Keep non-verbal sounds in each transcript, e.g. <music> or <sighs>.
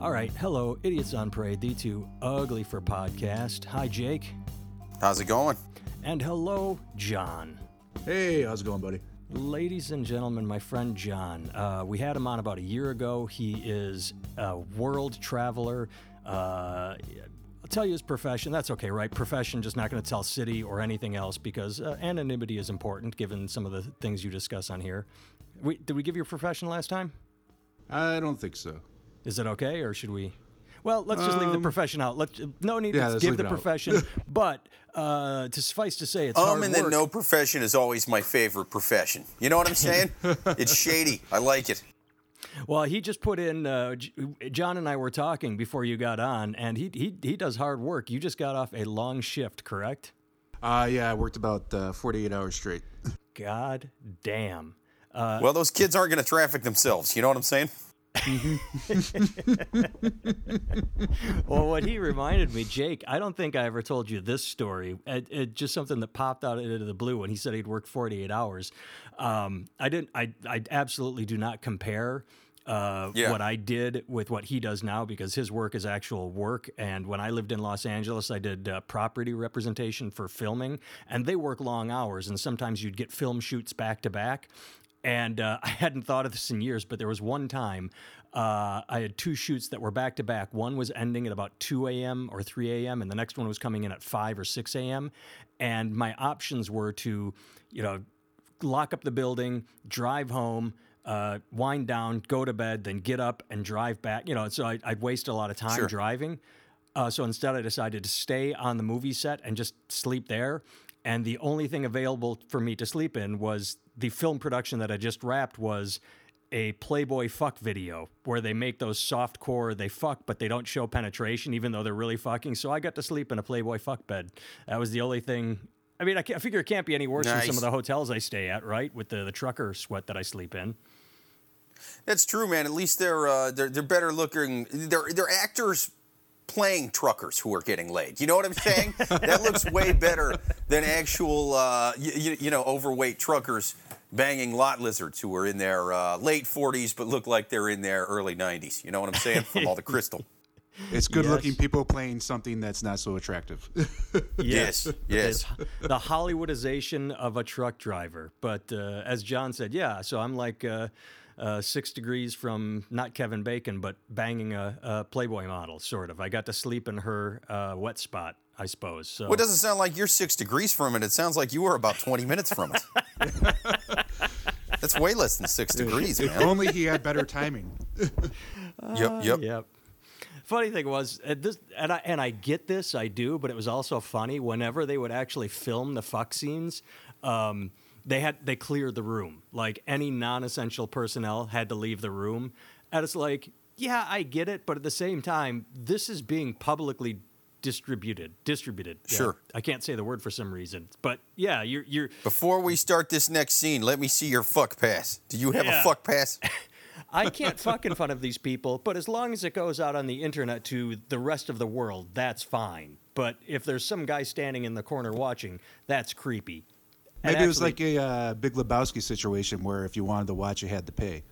All right, hello, Idiots on Parade, the too ugly for podcast. Hi, Jake. How's it going? And hello, John. Hey, how's it going, buddy? Ladies and gentlemen, my friend John. Uh, we had him on about a year ago. He is a world traveler. Uh, I'll tell you his profession. That's okay, right? Profession, just not going to tell city or anything else because uh, anonymity is important given some of the things you discuss on here. We, did we give your profession last time? I don't think so. Is it okay, or should we? Well, let's just leave the Um, profession out. Let's no need yeah, to let's give leave the it out. profession, <laughs> but uh, to suffice to say, it's Um, hard and then work. no profession is always my favorite profession. You know what I'm <laughs> saying? it's shady. I like it. Well, he just put in. Uh, J- John and I were talking before you got on, and he he he does hard work. You just got off a long shift, correct? Uh, yeah, I worked about uh, 48 hours straight. <laughs> God damn. Uh, well, those kids aren't going to traffic themselves. You know what I'm saying? <laughs> Well, what he reminded me, Jake, I don't think I ever told you this story. It, it just something that popped out into the blue when he said he'd worked 48 hours. Um, I didn't. I I absolutely do not compare. Uh, Yeah. What I did with what he does now, because his work is actual work. And when I lived in Los Angeles, I did uh, property representation for filming, and they work long hours. And sometimes you'd get film shoots back to back. And uh, <laughs> I hadn't thought of this in years, but there was one time uh, I had two shoots that were back to back. One was ending at about 2 a.m. or 3 a.m., and the next one was coming in at 5 or 6 a.m. And my options were to, you know, lock up the building, drive home, uh, wind down, go to bed, then get up and drive back. You know, so I, I'd waste a lot of time Sure. driving. Uh, so instead, I decided to stay on the movie set and just sleep there. And the only thing available for me to sleep in was the film production that I just wrapped was a Playboy fuck video where they make those soft core, they fuck, but they don't show penetration, even though they're really fucking. So I got to sleep in a Playboy fuck bed. That was the only thing. I mean, I, I figure it can't be any worse than some of the hotels I stay at, right? With the, the trucker sweat that I sleep in. That's true, man. At least they're uh, they're they're better looking. They're they're actors playing truckers who are getting laid. You know what I'm saying? that looks way better than actual uh, you, you know overweight truckers banging lot lizards who are in their uh, late 40s but look like they're in their early 90s. You know what I'm saying? From all the crystal. <laughs> It's good looking people playing something that's not so attractive. <laughs> Yes, yes. It's the Hollywoodization of a truck driver. But uh, as John said, yeah, so I'm like uh, uh, six degrees from not Kevin Bacon, but banging a, a Playboy model, sort of. I got to sleep in her uh, wet spot, I suppose. So Well, it doesn't sound like you're six degrees from it. It sounds like you were about 20 minutes from it. <laughs> That's way less than six degrees, man. if only he had better timing. <laughs> Yep, yep. Yep. Funny thing was, uh, this, and I and I get this, I do, but it was also funny. Whenever they would actually film the fuck scenes, um, they had they cleared the room. Like any non-essential personnel had to leave the room, and it's like, yeah, I get it, but at the same time, this is being publicly distributed. Distributed. Yeah, Sure. I can't say the word for some reason, but yeah, you're you're Before we start this next scene, let me see your fuck pass. Do you have Yeah. a fuck pass? <laughs> I can't fuck in front of these people, but as long as it goes out on the internet to the rest of the world, that's fine. But if there's some guy standing in the corner watching, that's creepy. And Maybe it was like a uh, Big Lebowski situation where if you wanted to watch, you had to pay.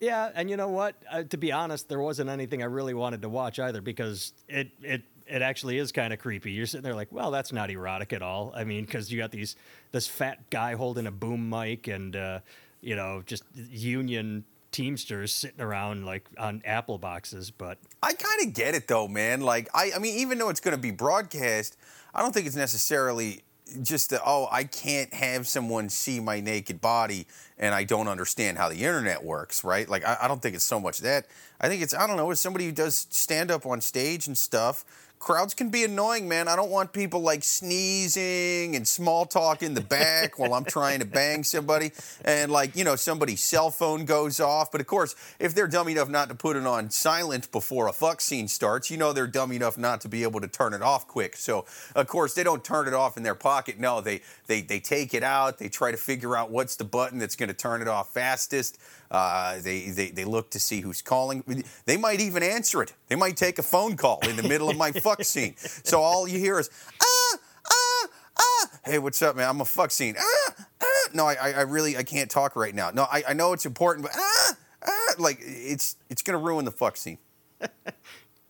yeah, and you know what? Uh, to be honest, there wasn't anything I really wanted to watch either because it it it actually is kind of creepy. You're sitting there like, well, that's not erotic at all. I mean, because you got these this fat guy holding a boom mic and uh, you know just union teamsters sitting around like on apple boxes, but I kind of get it though, man. Like, I, I mean, even though it's going to be broadcast, I don't think it's necessarily just that, oh, I can't have someone see my naked body and I don't understand how the internet works, right? Like, I, I don't think it's so much that. I think it's, I don't know, as somebody who does stand up on stage and stuff, crowds can be annoying, man. I don't want people like sneezing and small talk in the back <laughs> while I'm trying to bang somebody and like, you know, somebody's cell phone goes off. But of course, if they're dumb enough not to put it on silent before a fuck scene starts, you know they're dumb enough not to be able to turn it off quick. So of course they don't turn it off in their pocket. No, they they they take it out, they try to figure out what's the button that's gonna turn it off fastest. Uh, they, they they look to see who's calling. They might even answer it. They might take a phone call in the middle of my fuck <laughs> scene. So all you hear is ah ah ah. Hey, what's up, man? I'm a fuck scene. Ah ah. No, I I I really I can't talk right now. No, I, I know it's important, but ah ah. Like it's it's gonna ruin the fuck scene. <laughs>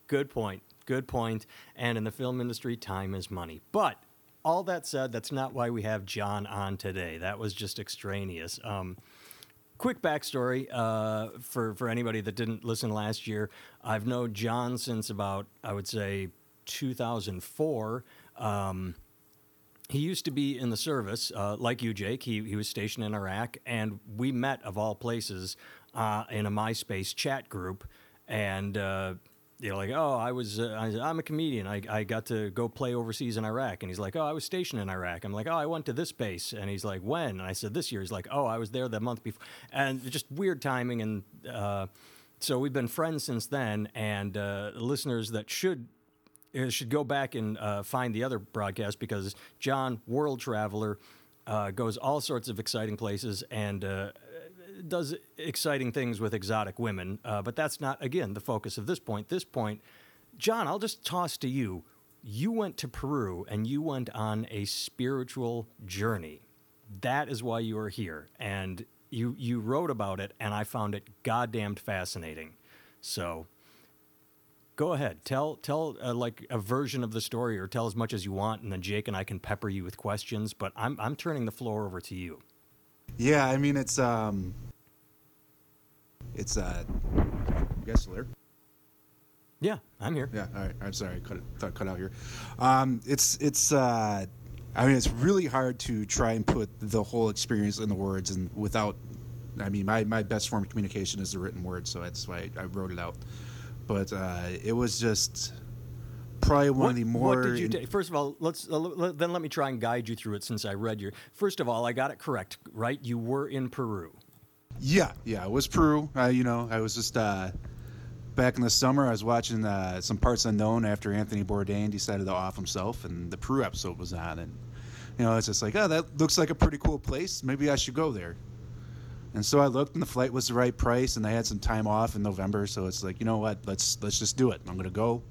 Good point. Good point. And in the film industry, time is money. But all that said, that's not why we have John on today. That was just extraneous. Um, quick backstory uh, for for anybody that didn't listen last year. I've known John since about I would say 2004. Um, he used to be in the service, uh, like you, Jake. He, he was stationed in Iraq, and we met, of all places, uh, in a MySpace chat group. And uh, you're like, oh, I was, uh, I, am a comedian. I, I got to go play overseas in Iraq. And he's like, oh, I was stationed in Iraq. I'm like, oh, I went to this base. And he's like, when? And I said, this year. He's like, oh, I was there the month before. And just weird timing. And uh, so we've been friends since then. And uh, listeners that should should go back and uh, find the other broadcast because John, world traveler, uh, goes all sorts of exciting places and uh, does exciting things with exotic women. Uh, but that's not, again, the focus of this point. This point, John, I'll just toss to you. You went to Peru and you went on a spiritual journey. That is why you are here. And you, you wrote about it, and I found it goddamned fascinating. So go ahead. Tell tell uh, like a version of the story, or tell as much as you want, and then Jake and I can pepper you with questions. But I'm I'm turning the floor over to you. Yeah, I mean it's um, it's uh, guys still? Yeah, I'm here. Yeah, all right. I'm sorry, I cut it, cut out here. Um, it's it's uh, I mean it's really hard to try and put the whole experience in the words and without. I mean, my, my best form of communication is the written word, so that's why I, I wrote it out but uh, it was just probably one what, of the more. What did you take? First of all, let's uh, let, then let me try and guide you through it since I read your. First of all, I got it correct, right? You were in Peru. Yeah, yeah, it was Peru. Uh, you know, I was just uh, back in the summer. I was watching uh, some parts unknown after Anthony Bourdain decided to off himself, and the Peru episode was on, and you know, it's just like, oh, that looks like a pretty cool place. Maybe I should go there. And so I looked, and the flight was the right price, and I had some time off in November, so it's like, you know what? Let's let's just do it. I'm gonna go.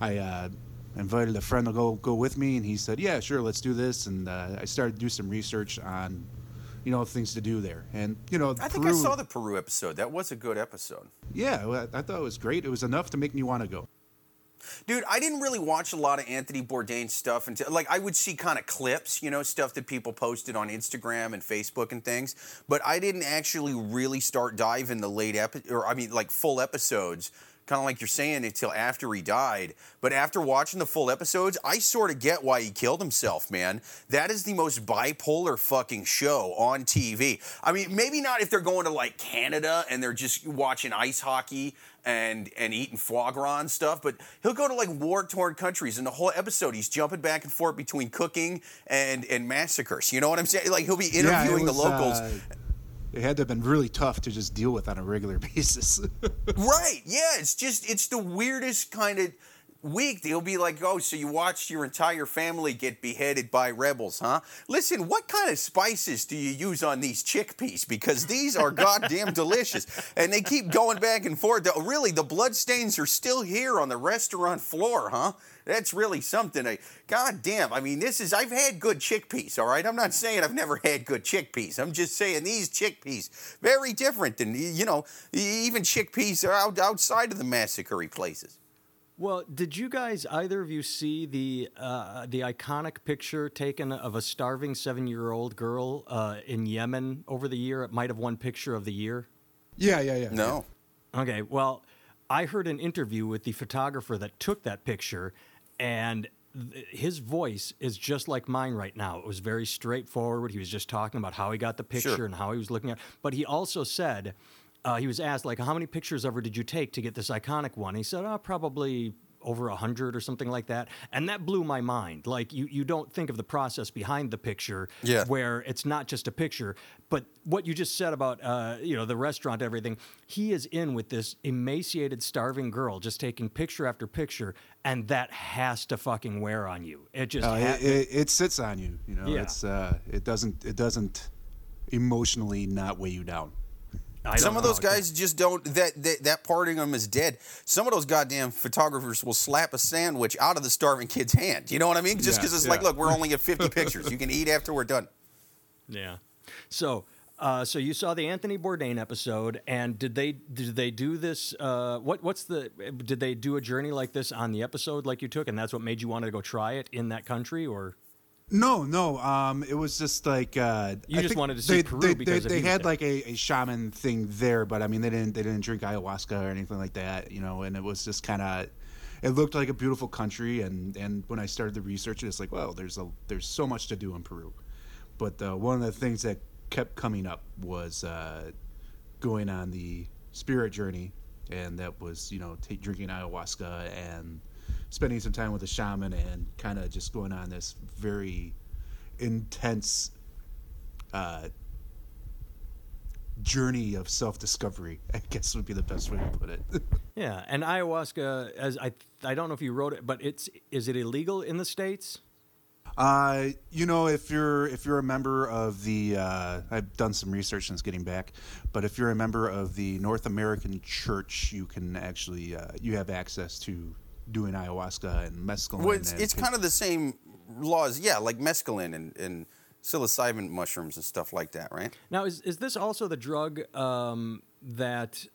I uh, invited a friend to go go with me, and he said, yeah, sure, let's do this. And uh, I started to do some research on, you know, things to do there. And you know, I think Peru, I saw the Peru episode. That was a good episode. Yeah, I thought it was great. It was enough to make me want to go. Dude, I didn't really watch a lot of Anthony Bourdain stuff until like I would see kind of clips, you know, stuff that people posted on Instagram and Facebook and things, but I didn't actually really start diving the late epi- or I mean like full episodes kind of like you're saying until after he died. But after watching the full episodes, I sort of get why he killed himself, man. That is the most bipolar fucking show on TV. I mean, maybe not if they're going to like Canada and they're just watching ice hockey and and eating foie gras and stuff, but he'll go to like war torn countries, and the whole episode he's jumping back and forth between cooking and and massacres. You know what I'm saying? Like he'll be interviewing yeah, was, the locals. Uh, it had to have been really tough to just deal with on a regular <laughs> basis. right? Yeah, it's just it's the weirdest kind of week, they'll be like, oh, so you watched your entire family get beheaded by rebels, huh? Listen, what kind of spices do you use on these chickpeas? Because these are goddamn <laughs> delicious. And they keep going back and forth. Really, the bloodstains are still here on the restaurant floor, huh? That's really something. I, God damn. I mean, this is, I've had good chickpeas, all right? I'm not saying I've never had good chickpeas. I'm just saying these chickpeas, very different than, you know, even chickpeas are out, outside of the massacre places. Well, did you guys either of you see the uh, the iconic picture taken of a starving seven year old girl uh, in Yemen over the year? It might have won picture of the year. Yeah, yeah, yeah. No. Okay. Well, I heard an interview with the photographer that took that picture, and th- his voice is just like mine right now. It was very straightforward. He was just talking about how he got the picture sure. and how he was looking at. But he also said uh, he was asked like, "How many pictures ever did you take to get this iconic one?" He said, "Oh, probably." over a hundred or something like that, and that blew my mind. Like you, you don't think of the process behind the picture, yeah. where it's not just a picture. But what you just said about, uh, you know, the restaurant, everything. He is in with this emaciated, starving girl, just taking picture after picture, and that has to fucking wear on you. It just, uh, ha- it, it, sits on you. You know, yeah. it's uh, it doesn't, it doesn't emotionally not weigh you down. Some of those guys just don't. That, that that parting them is dead. Some of those goddamn photographers will slap a sandwich out of the starving kid's hand. You know what I mean? Just because yeah, it's yeah. like, look, we're only at fifty <laughs> pictures. You can eat after we're done. Yeah. So Uh, so you saw the Anthony Bourdain episode, and did they did they do this? Uh, what what's the did they do a journey like this on the episode like you took, and that's what made you want to go try it in that country, or No, no. Um, it was just like uh, You I just wanted to see they, Peru they, because they, they had there. like a, a shaman thing there, but I mean they didn't they didn't drink ayahuasca or anything like that, you know. And it was just kind of it looked like a beautiful country, and and when I started the research, it's like well, there's a there's so much to do in Peru, but uh, one of the things that kept coming up was uh, going on the spirit journey, and that was you know take, drinking ayahuasca and spending some time with a shaman and kind of just going on this very intense uh, journey of self-discovery. I guess would be the best way to put it. <laughs> yeah? And ayahuasca, as I I don't know if you wrote it, but it's is it illegal in the states? Uh, you know, if you're if you're a member of the, uh, I've done some research since getting back, but if you're a member of the North American Church, you can actually uh, you have access to doing ayahuasca and mescaline. Well, it's, and- it's kind of the same laws, yeah, like mescaline and, and psilocybin mushrooms and stuff like that, right? Now, is is this also the drug um, that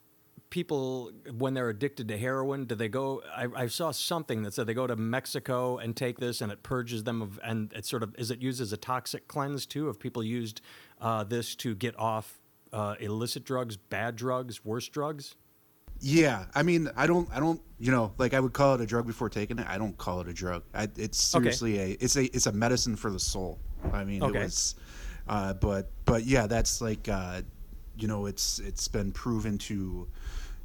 people, when they're addicted to heroin, do they go? I, I saw something that said they go to Mexico and take this, and it purges them of, and it sort of is it used as a toxic cleanse too? Have people used uh, this to get off uh, illicit drugs, bad drugs, worse drugs? Yeah, I mean, I don't, I don't, you know, like I would call it a drug before taking it. I don't call it a drug. I, it's Okay. seriously a, it's a, it's a medicine for the soul. I mean, Okay. it was, uh, but, but yeah, that's like, uh, you know, it's, it's been proven to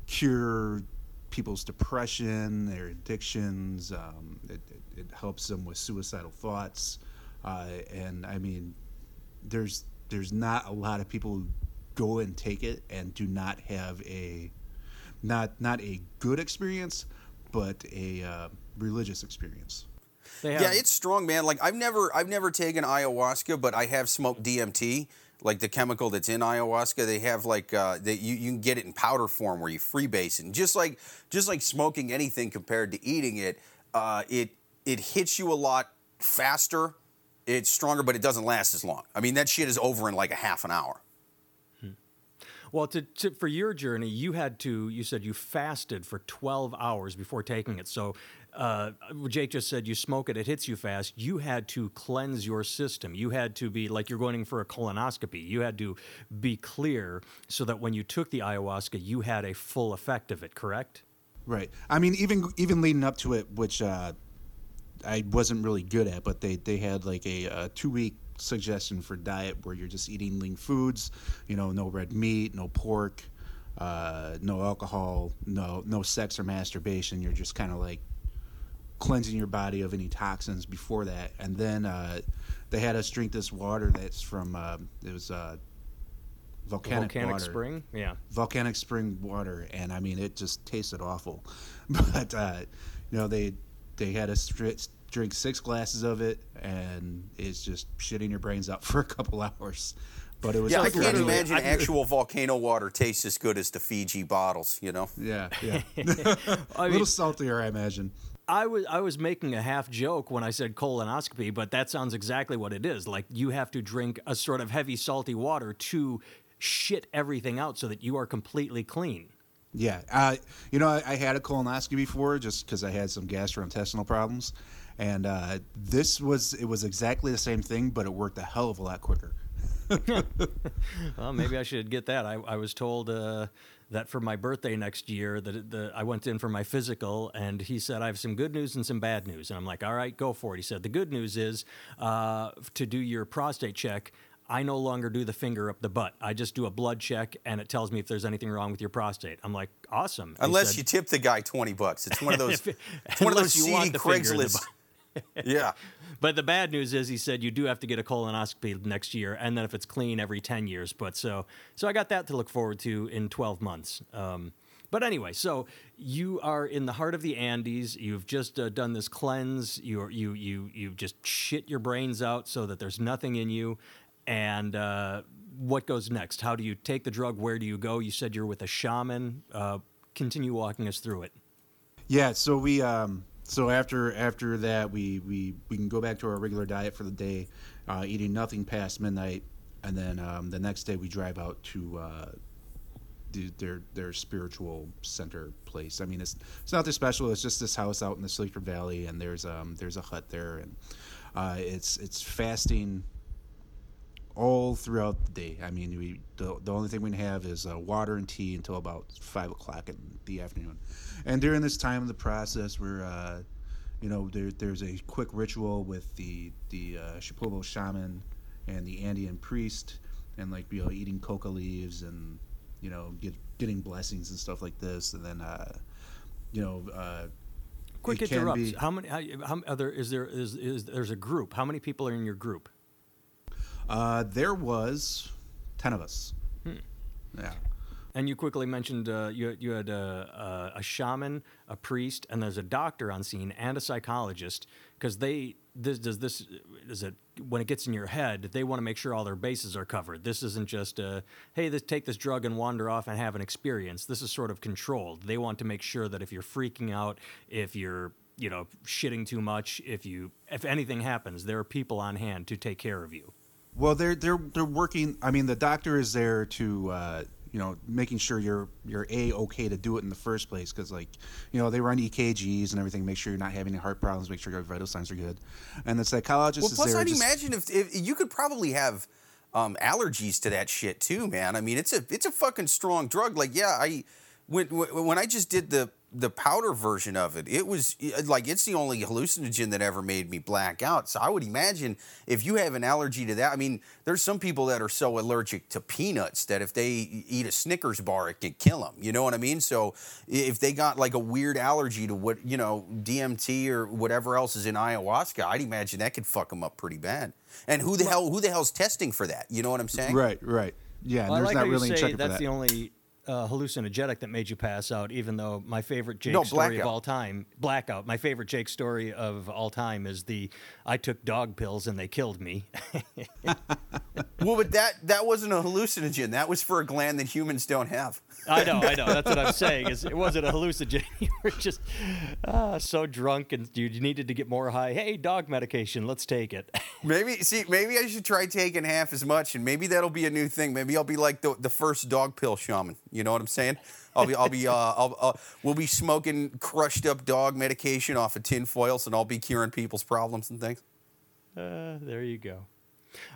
cure people's depression, their addictions. Um, it, it, it helps them with suicidal thoughts, uh, and I mean, there's, there's not a lot of people who go and take it and do not have a not not a good experience, but a uh, religious experience. They Yeah, it's strong, man. Like I've never I've never taken ayahuasca, but I have smoked DMT, like the chemical that's in ayahuasca. They have like uh, that you, you can get it in powder form where you freebase it. And just like just like smoking anything compared to eating it, uh, it it hits you a lot faster. It's stronger, but it doesn't last as long. I mean, that shit is over in like a half an hour. Well, to, to for your journey, you had to. You said you fasted for twelve hours before taking it. So, uh, Jake just said you smoke it; it hits you fast. You had to cleanse your system. You had to be like you're going in for a colonoscopy. You had to be clear so that when you took the ayahuasca, you had a full effect of it. Correct? Right. I mean, even even leading up to it, which uh, I wasn't really good at, but they they had like a, a two week suggestion for diet where you're just eating lean foods. You know, no red meat, no pork, uh, no alcohol, no no sex or masturbation. You're just kind of like cleansing your body of any toxins before that, and then uh, they had us drink this water that's from uh, it was uh, volcanic, Volcanic water spring. Yeah. volcanic spring water, and I mean it just tasted awful. <laughs> But uh, you know they they had us drink six glasses of it, and it's just shitting your brains out <laughs> for a couple hours. But it was Yeah, I can't imagine I- actual volcano water tastes as good as the Fiji bottles. You know. Yeah, yeah, <laughs> I <laughs> a mean, little saltier, I imagine. I was I was making a half joke when I said colonoscopy, but that sounds exactly what it is. Like you have to drink a sort of heavy salty water to shit everything out so that you are completely clean. Yeah, uh, you know, I, I had a colonoscopy before just because I had some gastrointestinal problems, and uh, this was it was exactly the same thing, but it worked a hell of a lot quicker. <laughs> Well, maybe I should get that. I, I was told uh, that for my birthday next year that it- the, I went in for my physical, and he said I have some good news and some bad news, and I'm like, all right, go for it. He said the good news is uh, to do your prostate check. I no longer do the finger up the butt. I just do a blood check, and it tells me if there's anything wrong with your prostate. I'm like, awesome. Unless said- you tip the guy twenty bucks, it's one of <laughs> those. If- it's one of those unless you want seedy the finger the Craigslist. Yeah, <laughs> But the bad news is, he said you do have to get a colonoscopy next year, and then if it's clean, every ten years. But so, so I got that to look forward to in twelve months. Um, but anyway, so you are in the heart of the Andes. You've just uh, done this cleanse. You you you you've just shit your brains out so that there's nothing in you. And uh, what goes next? How do you take the drug? Where do you go? You said you're with a shaman. Uh, continue walking us through it. Yeah, so we um so after after that we we we can go back to our regular diet for the day, uh, eating nothing past midnight, and then um, the next day we drive out to uh, the, their their spiritual center place. I mean, it's it's not that special. It's just this house out in the Sleeper Valley, and there's um there's a hut there, and uh, it's it's fasting all throughout the day. I mean, we the, the only thing we have is uh, water and tea until about five o'clock in the afternoon. And during this time of the process, we're uh, you know there, there's a quick ritual with the the uh, Shipibo shaman and the Andean priest, and like you know eating coca leaves and you know get, getting blessings and stuff like this, and then uh, you know. Uh, Quick interrupts. be- How many? How, how other is there? Is is there's a group? How many people are in your group? Uh, there was ten of us. Yeah. And you quickly mentioned uh, you you had a, a, a shaman, a priest, and there's a doctor on scene and a psychologist because they this does this is it when it gets in your head they want to make sure all their bases are covered. This isn't just a hey this take this drug and wander off and have an experience. This is sort of controlled. They want to make sure that if you're freaking out, if you're you know shitting too much, if you if anything happens, there are people on hand to take care of you. Well, they're they're they're working. I mean, the doctor is there to uh, you know making sure you're you're a okay to do it in the first place because like you know they run EKGs and everything, make sure you're not having any heart problems, make sure your vital signs are good, and the psychologist Well, is plus, there. I'd just- imagine if, if you could probably have um, allergies to that shit too, man. I mean, it's a it's a fucking strong drug. Like, yeah, I when when when I just did the the powder version of it, it was uh, like it's the only hallucinogen that ever made me black out. So I would imagine if you have an allergy to that, I mean, there's some people that are so allergic to peanuts that if they eat a Snickers bar, it could kill them. You know what I mean? So if they got like a weird allergy to what you know DMT or whatever else is in ayahuasca, I'd imagine that could fuck them up pretty bad. And who the hell who the hell's testing for that? You know what I'm saying? right, right, yeah. And Well, there's like not really you a say checker for that's that. the only uh, hallucinogenic that made you pass out. Even though my favorite Jake No, story of all time, blackout. My favorite Jake story of all time is the I took dog pills and they killed me. <laughs> <laughs> Well, but that that wasn't a hallucinogen. That was for a gland that humans don't have. I know, I know. That's what I'm <laughs> saying. Is it wasn't a hallucinogen. <laughs> You were just uh, so drunk and you needed to get more high. Hey, dog medication. Let's take it. <laughs> Maybe see, maybe I should try taking half as much, and maybe that'll be a new thing. Maybe I'll be like the, the first dog pill shaman. You know what I'm saying? I'll be I'll be uh, I'll, uh, we'll be smoking crushed up dog medication off of tin foils, and I'll be curing people's problems and things. Uh, there you go.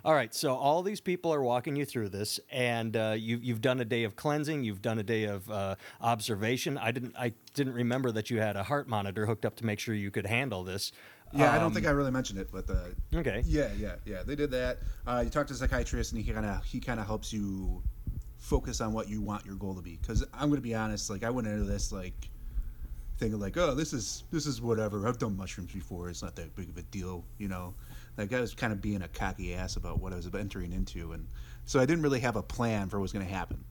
All right, so all these people are walking you through this, and uh, you, you've done a day of cleansing. You've done a day of uh, observation. I didn't, I didn't remember that you had a heart monitor hooked up to make sure you could handle this. Yeah, I don't Um, think I really mentioned it, but uh, Okay. Yeah, yeah, yeah. They did that. Uh, you talk to a psychiatrist, and he kind of he kind of helps you focus on what you want your goal to be. Because I'm gonna be honest, like I went into this like thinking like, oh, this is this is whatever. I've done mushrooms before. It's not that big of a deal, you know. Like I was kind of being a cocky ass about what I was entering into, and so I didn't really have a plan for what was gonna happen,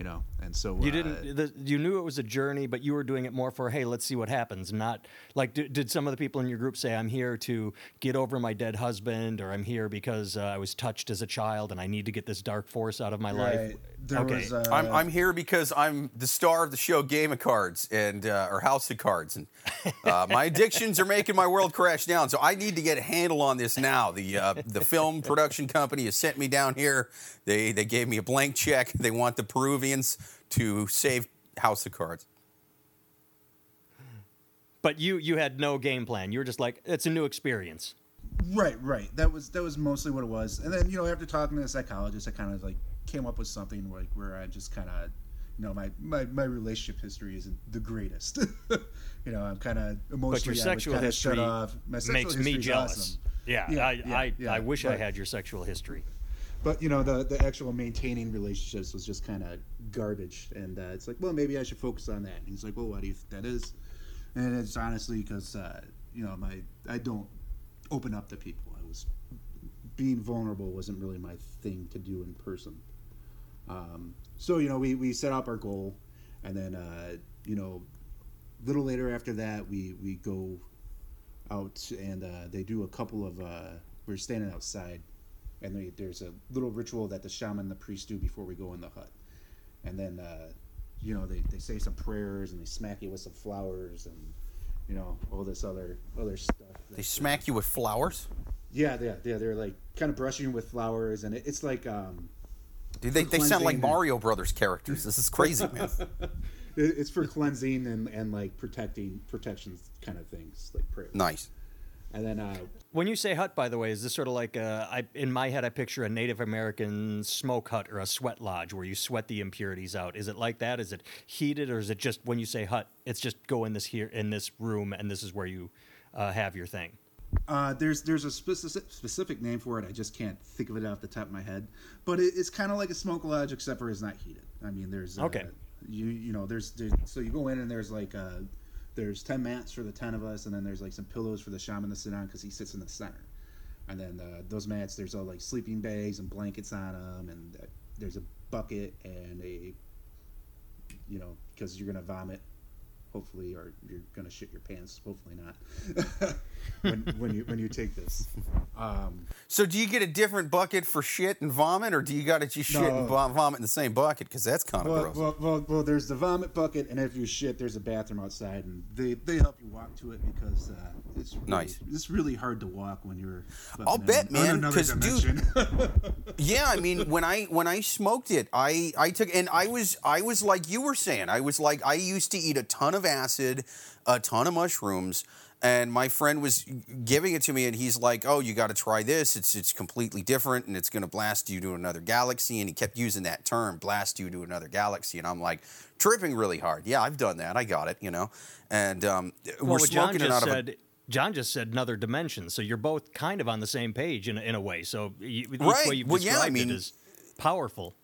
you know. And so You uh, didn't. The, you knew it was a journey, but you were doing it more for, hey, let's see what happens. Not like, did, did some of the people in your group say, I'm here to get over my dead husband, or I'm here because uh, I was touched as a child and I need to get this dark force out of my life? There okay. was, uh, I'm, I'm here because I'm the star of the show Game of Cards and uh, or House of Cards, and uh, my addictions are making my world crash down. So I need to get a handle on this now. The uh, the film production company has sent me down here. They they gave me a blank check. They want the Peruvians to save House of Cards. but you you had no game plan. You were just like, it's a new experience. Right, right. That was that was mostly what it was. And then you know, after talking to the psychologist, I kind of like came up with something like where I just kind of, you know, my, my my relationship history isn't the greatest. <laughs> you know, I'm kind of emotionally. But your sexual history shut off. My sexual makes me jealous. awesome. Yeah, Yeah, I, yeah, I, yeah, I wish I had your sexual history. But you know, the the actual maintaining relationships was just kind of garbage. And uh, it's like, well, maybe I should focus on that. And he's like, well, why do you think that is? And it's honestly because uh, you know, my I don't open up to people. I was being vulnerable wasn't really my thing to do in person. Um, so you know, we we set up our goal, and then uh, you know, a little later after that, we we go out and uh, they do a couple of. Uh, we're standing outside, and they, there's a little ritual that the shaman and the priest do before we go in the hut, and then uh, you know they, they say some prayers and they smack you with some flowers and you know all this other other stuff. They smack you with flowers. Yeah, yeah, yeah. They're like kind of brushing you with flowers, and it, it's like um, Dude, they, they sound like. Mario Brothers characters. This is crazy, man. <laughs> it's for cleansing and, and like protecting protections kind of things like prayer. nice. And then uh, When you say hut, by the way, is this sort of like a, I, in my head, I picture a Native American smoke hut or a sweat lodge where you sweat the impurities out. Is it like that? Is it heated, or is it just when you say hut, it's just go in this here in this room, and this is where you uh, have your thing? Uh, there's there's a specific specific name for it. I just can't think of it off the top of my head. But it, it's kind of like a smoke lodge, except for it's not heated. I mean, there's uh, Okay. You you know there's, there's so you go in and there's like uh, there's ten mats for the ten of us, and then there's like some pillows for the shaman to sit on because he sits in the center. And then uh, those mats, there's all like sleeping bags and blankets on them, and uh, there's a bucket and a you know because you're gonna vomit hopefully or you're gonna shit your pants hopefully not <laughs> when, when you when you take this um, So, do you get a different bucket for shit and vomit, or do you got to just shit and No. vom- vomit in the same bucket? Because that's kind of well, gross. well, well, well, there's the vomit bucket, and if you shit, there's a bathroom outside, and they, they help you walk to it because uh, it's really, Nice. It's really hard to walk when you're. I'll bet, man, on another 'cause, dude. <laughs> Yeah, I mean, when I when I smoked it, I I took and I was I was like you were saying. I was like I used to eat a ton of acid, a ton of mushrooms, and my friend was giving it to me, and he's like, "Oh, you got to try this. It's it's completely different, and it's going to blast you to another galaxy." And he kept using that term, "blast you to another galaxy," and I'm like, tripping really hard. Yeah, I've done that. I got it. You know, and um, Well, we're John smoking it just of a said. John just said another dimension, so you're both kind of on the same page in, a- in a way. So you, Right. way you've Well, yeah, I mean- it is powerful.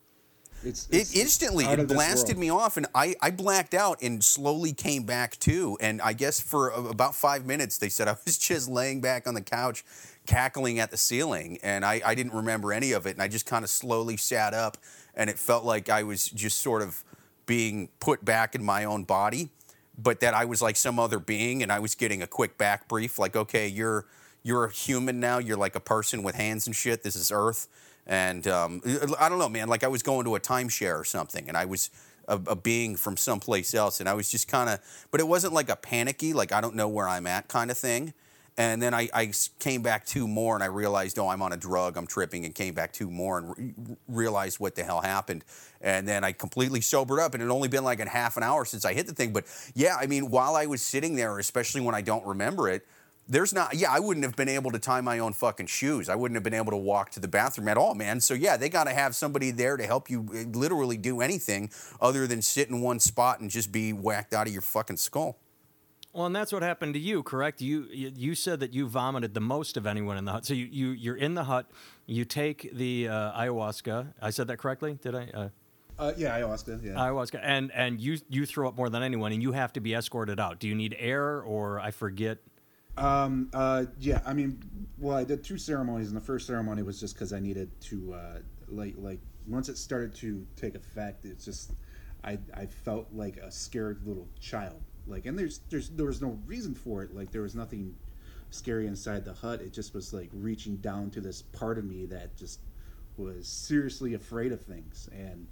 It's, It it's instantly it blasted me off, and I, I blacked out and slowly came back too. And I guess for about five minutes, they said I was <laughs> just laying back on the couch, cackling at the ceiling, and I, I didn't remember any of it. And I just kind of slowly sat up, and it felt like I was just sort of being put back in my own body, but that I was like some other being, and I was getting a quick back brief, like, okay, you're you're a human now. You're like a person with hands and shit. This is Earth. And um, I don't know, man. Like I was going to a timeshare or something, and I was a, a being from someplace else, and I was just kind of, but it wasn't like a panicky, like I don't know where I'm at kind of thing. And then I came back two more, and I realized, oh, I'm on a drug, I'm tripping, and came back two more, and re- realized what the hell happened. And then I completely sobered up, and it had only been like a half an hour since I hit the thing. But yeah, I mean, while I was sitting there, especially when I don't remember it, there's not yeah i wouldn't have been able to tie my own fucking shoes i wouldn't have been able to walk to the bathroom at all man so yeah they got to have somebody there to help you uh, literally do anything other than sit in one spot and just be whacked out of your fucking skull Well, and that's what happened to you, correct? You you you said that you vomited the most of anyone in the hut. So you, you you're in the hut. You take the uh, ayahuasca. I said that correctly? Did I? Uh, Uh, yeah, ayahuasca. Yeah. ayahuasca, and and you you throw up more than anyone, and you have to be escorted out. Do you need air, or I forget? Um, uh, yeah, I mean, well, I did two ceremonies, and the first ceremony was just because I needed to, uh, like, like once it started to take effect, it's just, I, I felt like a scared little child, like, and there's, there's, there was no reason for it, like, there was nothing scary inside the hut. It just was like reaching down to this part of me that just was seriously afraid of things, and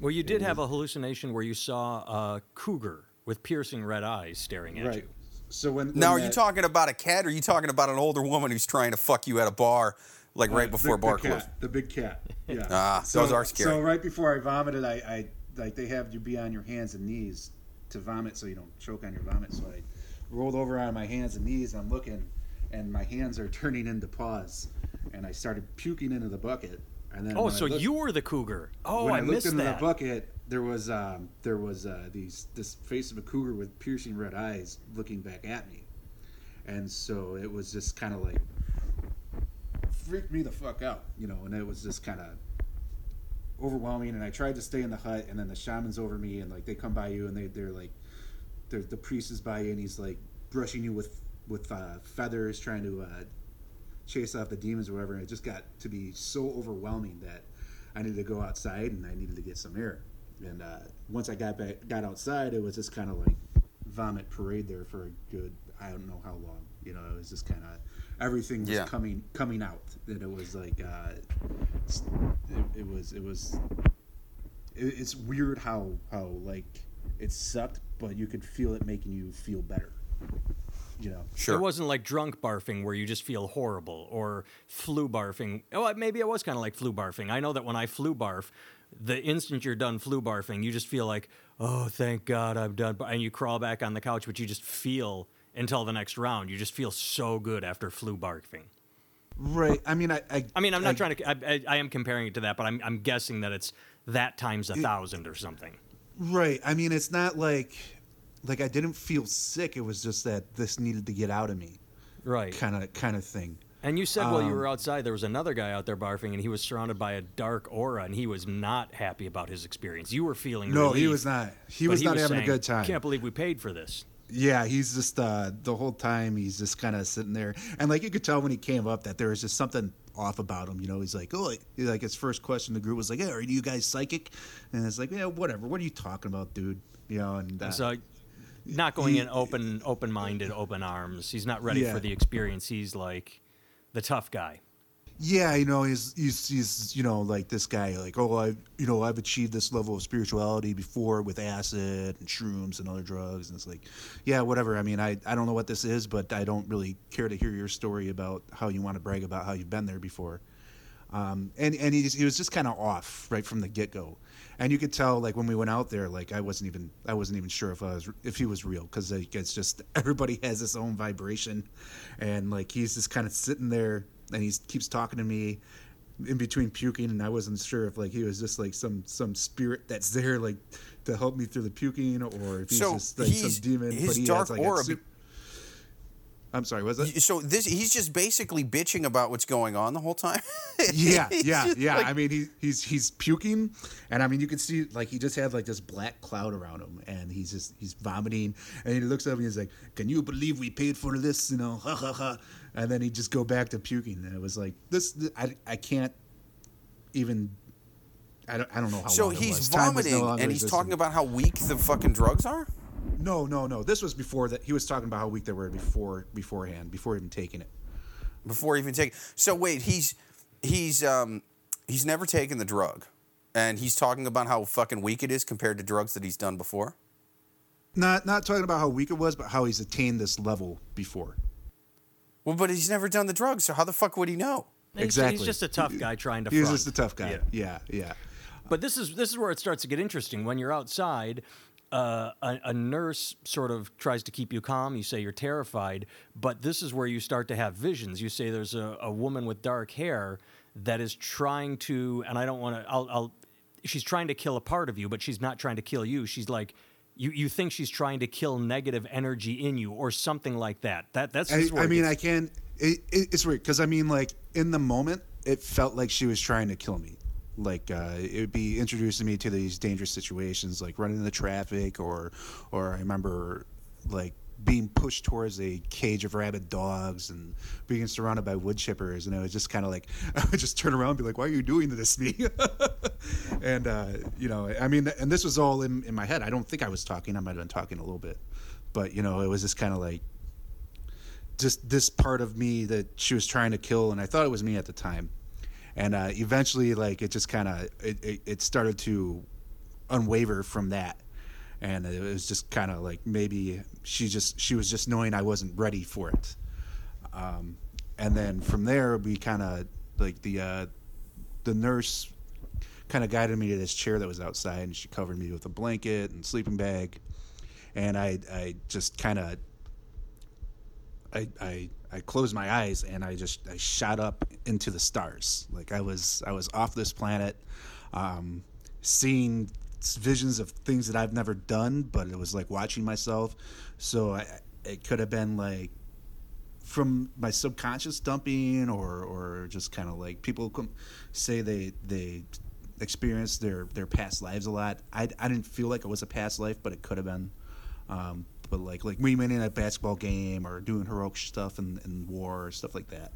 Well, you did have a hallucination where you saw a cougar with piercing red eyes staring at right. you. So when now are when you that- talking about a cat or are you talking about an older woman who's trying to fuck you at a bar like right Uh, before the, bar the closed cat, the big cat. Yeah. <laughs> Ah, those are scary. So right before I vomited, I, I like they have you be on your hands and knees to vomit, so you don't choke on your vomit. So I rolled over on my hands and knees. And I'm looking, and my hands are <laughs> turning into paws, and I started puking into the bucket. And then Oh, so looked- you were the cougar. Oh, when I, I, looked missed into that. the bucket, there was um, there was uh, these this face of a cougar with piercing red eyes looking back at me, and so it was just kind of like freaked me the fuck out, you know, and it was just kind of overwhelming. And I tried to stay in the hut, and then the shaman's over me, and like they come by you, and they they're like, they're, the priest is by you, and he's like brushing you with with uh, feathers, trying to uh, chase off the demons or whatever. And it just got to be so overwhelming that I needed to go outside and I needed to get some air. And uh, once I got back, got outside, it was just kind of like vomit parade there for a good I don't know how long. You know, it was just kind of everything was Yeah. coming coming out. That it was like uh, it, it was it was it, it's weird how how like it sucked, but you could feel it making you feel better. you know. Sure. It wasn't like drunk barfing where you just feel horrible or flu barfing. Oh, maybe it was kind of like flu barfing. I know that when I flu barf, the instant you're done flu barfing, you just feel like, oh, thank God I'm done. And you crawl back on the couch, but you just feel until the next round. You just feel so good after flu barfing. Right. I mean, I. I, I mean, I'm not I, trying to. I, I, I am comparing it to that, but I'm, I'm guessing that it's that times a thousand or something. Right. I mean, it's not like like I didn't feel sick. It was just that this needed to get out of me, Right. kind of kind of thing. And you said while you Um, were outside, there was another guy out there barfing, and he was surrounded by a dark aura, and he was not happy about his experience. You were feeling No, he was not. He was not having saying, a good time. Can't believe we paid for this. Yeah, he's just uh, the whole time he's just kind of sitting there, and like you could tell when he came up that there was just something off about him. You know, he's like, oh, like his first question to the group was like, "Hey, are you guys psychic?" And it's like, yeah, whatever. What are you talking about, dude? You know, and uh, So, not going he- in open, open-minded, open arms. He's not ready Yeah. for the experience. He's like the tough guy. Yeah, you know, he's he's he's you know like this guy like oh I you know I've achieved this level of spirituality before with acid and shrooms and other drugs and it's like yeah whatever. I mean I I don't know what this is but I don't really care to hear your story about how you want to brag about how you've been there before, um, and and he he was just kind of off right from the get go, and you could tell like when we went out there like I wasn't even I wasn't even sure if I was if he was real because like, it's just <laughs> everybody has its own vibration, and like he's just kind of sitting there and he keeps talking to me in between puking and I wasn't sure if like he was just like some some spirit that's there like to help me through the puking or if he's So just like he's- some demon his but he dark has like aura a I'm sorry was that So this he's just basically bitching about what's going on the whole time. <laughs> yeah, yeah, yeah. like- I mean, he, he's he's puking, and I mean, you can see like he just had like this black cloud around him, and he's just he's vomiting, and he looks up and he's like, "Can you believe we paid for this?" You know, <laughs> ha ha ha. And then he just go back to puking, and it was like this. I I can't even. I don't, I don't know how so he's no vomiting longer and he's existing. talking about how weak the fucking drugs are. No, no, no. This was before that. He was talking about how weak they were before beforehand, before even taking it. before even taking. So wait, he's he's um he's never taken the drug, and he's talking about how fucking weak it is compared to drugs that he's done before. Not not talking about how weak it was, but how he's attained this level before. Well, but he's never done the drugs, so how the fuck would he know? He's- Exactly. He's just a tough guy trying to. He's front. just a tough guy. Yeah. Yeah, yeah. But this is this is where it starts to get interesting. When you're outside, uh, a, a nurse sort of tries to keep you calm. You say you're terrified, but this is where you start to have visions. You say there's a, a woman with dark hair that is trying to, and I don't want to. I'll, I'll. She's trying to kill a part of you, but she's not trying to kill you. She's like. You, you think she's trying to kill negative energy in you or something like that. That that's I, this is where I mean, I can. It, it, it's weird because I mean, like in the moment, it felt like she was trying to kill me. Like uh, it would be introducing me to these dangerous situations, like running into traffic, or, or I remember, like being pushed towards a cage of rabid dogs and being surrounded by wood chippers, and it was just kind of like <laughs> I would just turn around and be like, "Why are you doing this to me?" <laughs> and uh, you know, I mean, and this was all in in my head. I don't think I was talking. I might have been talking a little bit, but you know, it was just kind of like just this part of me that she was trying to kill and i thought it was me at the time and uh, eventually like it just kind of it, it, it started to unwaver from that. And it was just kind of like maybe she just she was just knowing i wasn't ready for it. Um, and then from there we kind of like the uh, the nurse kind of guided me to this chair that was outside and she covered me with a blanket and sleeping bag. And i i just kind of I, I I closed my eyes and I just I shot up into the stars. Like I was I was off this planet, um, seeing visions of things that I've never done, but it was like watching myself. So I, it could have been like from my subconscious dumping, or or just kind of like people say they they experience their their past lives a lot. I I didn't feel like it was a past life, but it could have been. Um, but like like me winning a basketball game or doing heroic stuff in, in war or stuff like that.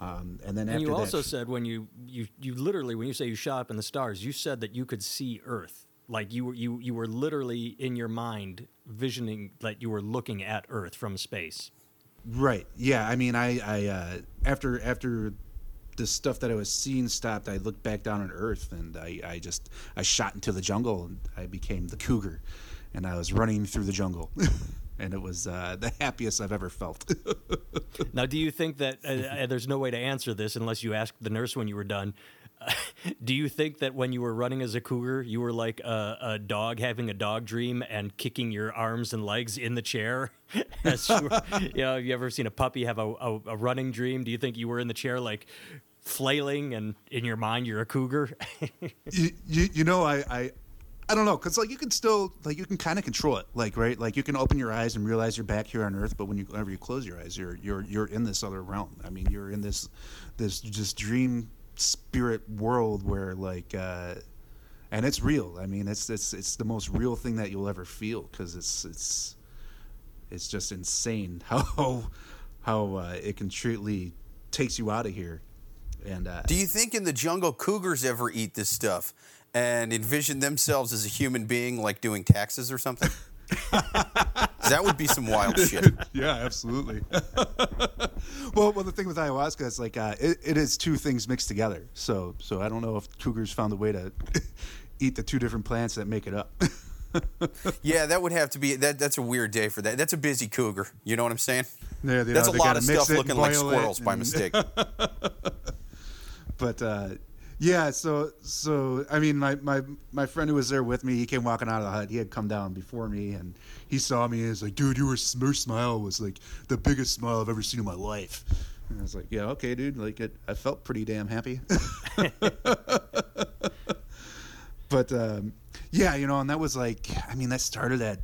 Um, and then after And you also that, said when you, you you literally when you say you shot up in the stars, you said that you could see Earth. Like you were you you were literally in your mind visioning like you were looking at Earth from space. right? Yeah, I mean, I I uh, after after the stuff that I was seeing stopped, I looked back down on Earth and I, I just I shot into the jungle and I became the cougar, and I was running through the jungle, <laughs> and it was uh, the happiest I've ever felt. <laughs> now, do you think that uh, there's no way to answer this unless you asked the nurse when you were done? <laughs> do you think that when you were running as a cougar, you were like a, a, dog having a dog dream and kicking your arms and legs in the chair? As you, were, you know, have you ever seen a puppy have a, a, a, running dream? Do you think you were in the chair like flailing and in your mind you're a cougar? you, you, you, know, I, I, I don't know, cause like you can still like you can kind of control it, like right, like you can open your eyes and realize you're back here on Earth, but when you whenever you close your eyes, you're you're you're in this other realm. I mean, you're in this this just dream spirit world where like uh, and it's real. I mean, it's it's it's the most real thing that you'll ever feel because it's it's it's just insane <laughs> how how uh, it completely takes you out of here. And uh, do you think in the jungle cougars ever eat this stuff and envision themselves as a human being, like doing taxes or something? <laughs> that would be some wild <laughs> shit. yeah, absolutely. <laughs> well, well, the thing with ayahuasca is like uh, it, it is two things mixed together. So, so I don't know if cougars found a way to eat the two different plants that make it up. yeah, that would have to be that. That's a weird day for that. That's a busy cougar. You know what I'm saying? Yeah, that's know, a lot of stuff looking like squirrels and... by mistake. but uh, yeah, so so I mean, my, my my friend who was there with me, he came walking out of the hut. He had come down before me, and he saw me. and was like, "Dude, you were your smile was like the biggest smile I've ever seen in my life." And I was like, "Yeah, okay, dude. Like, it, I felt pretty damn happy." <laughs> but um, yeah, you know, and that was like, I mean, that started at.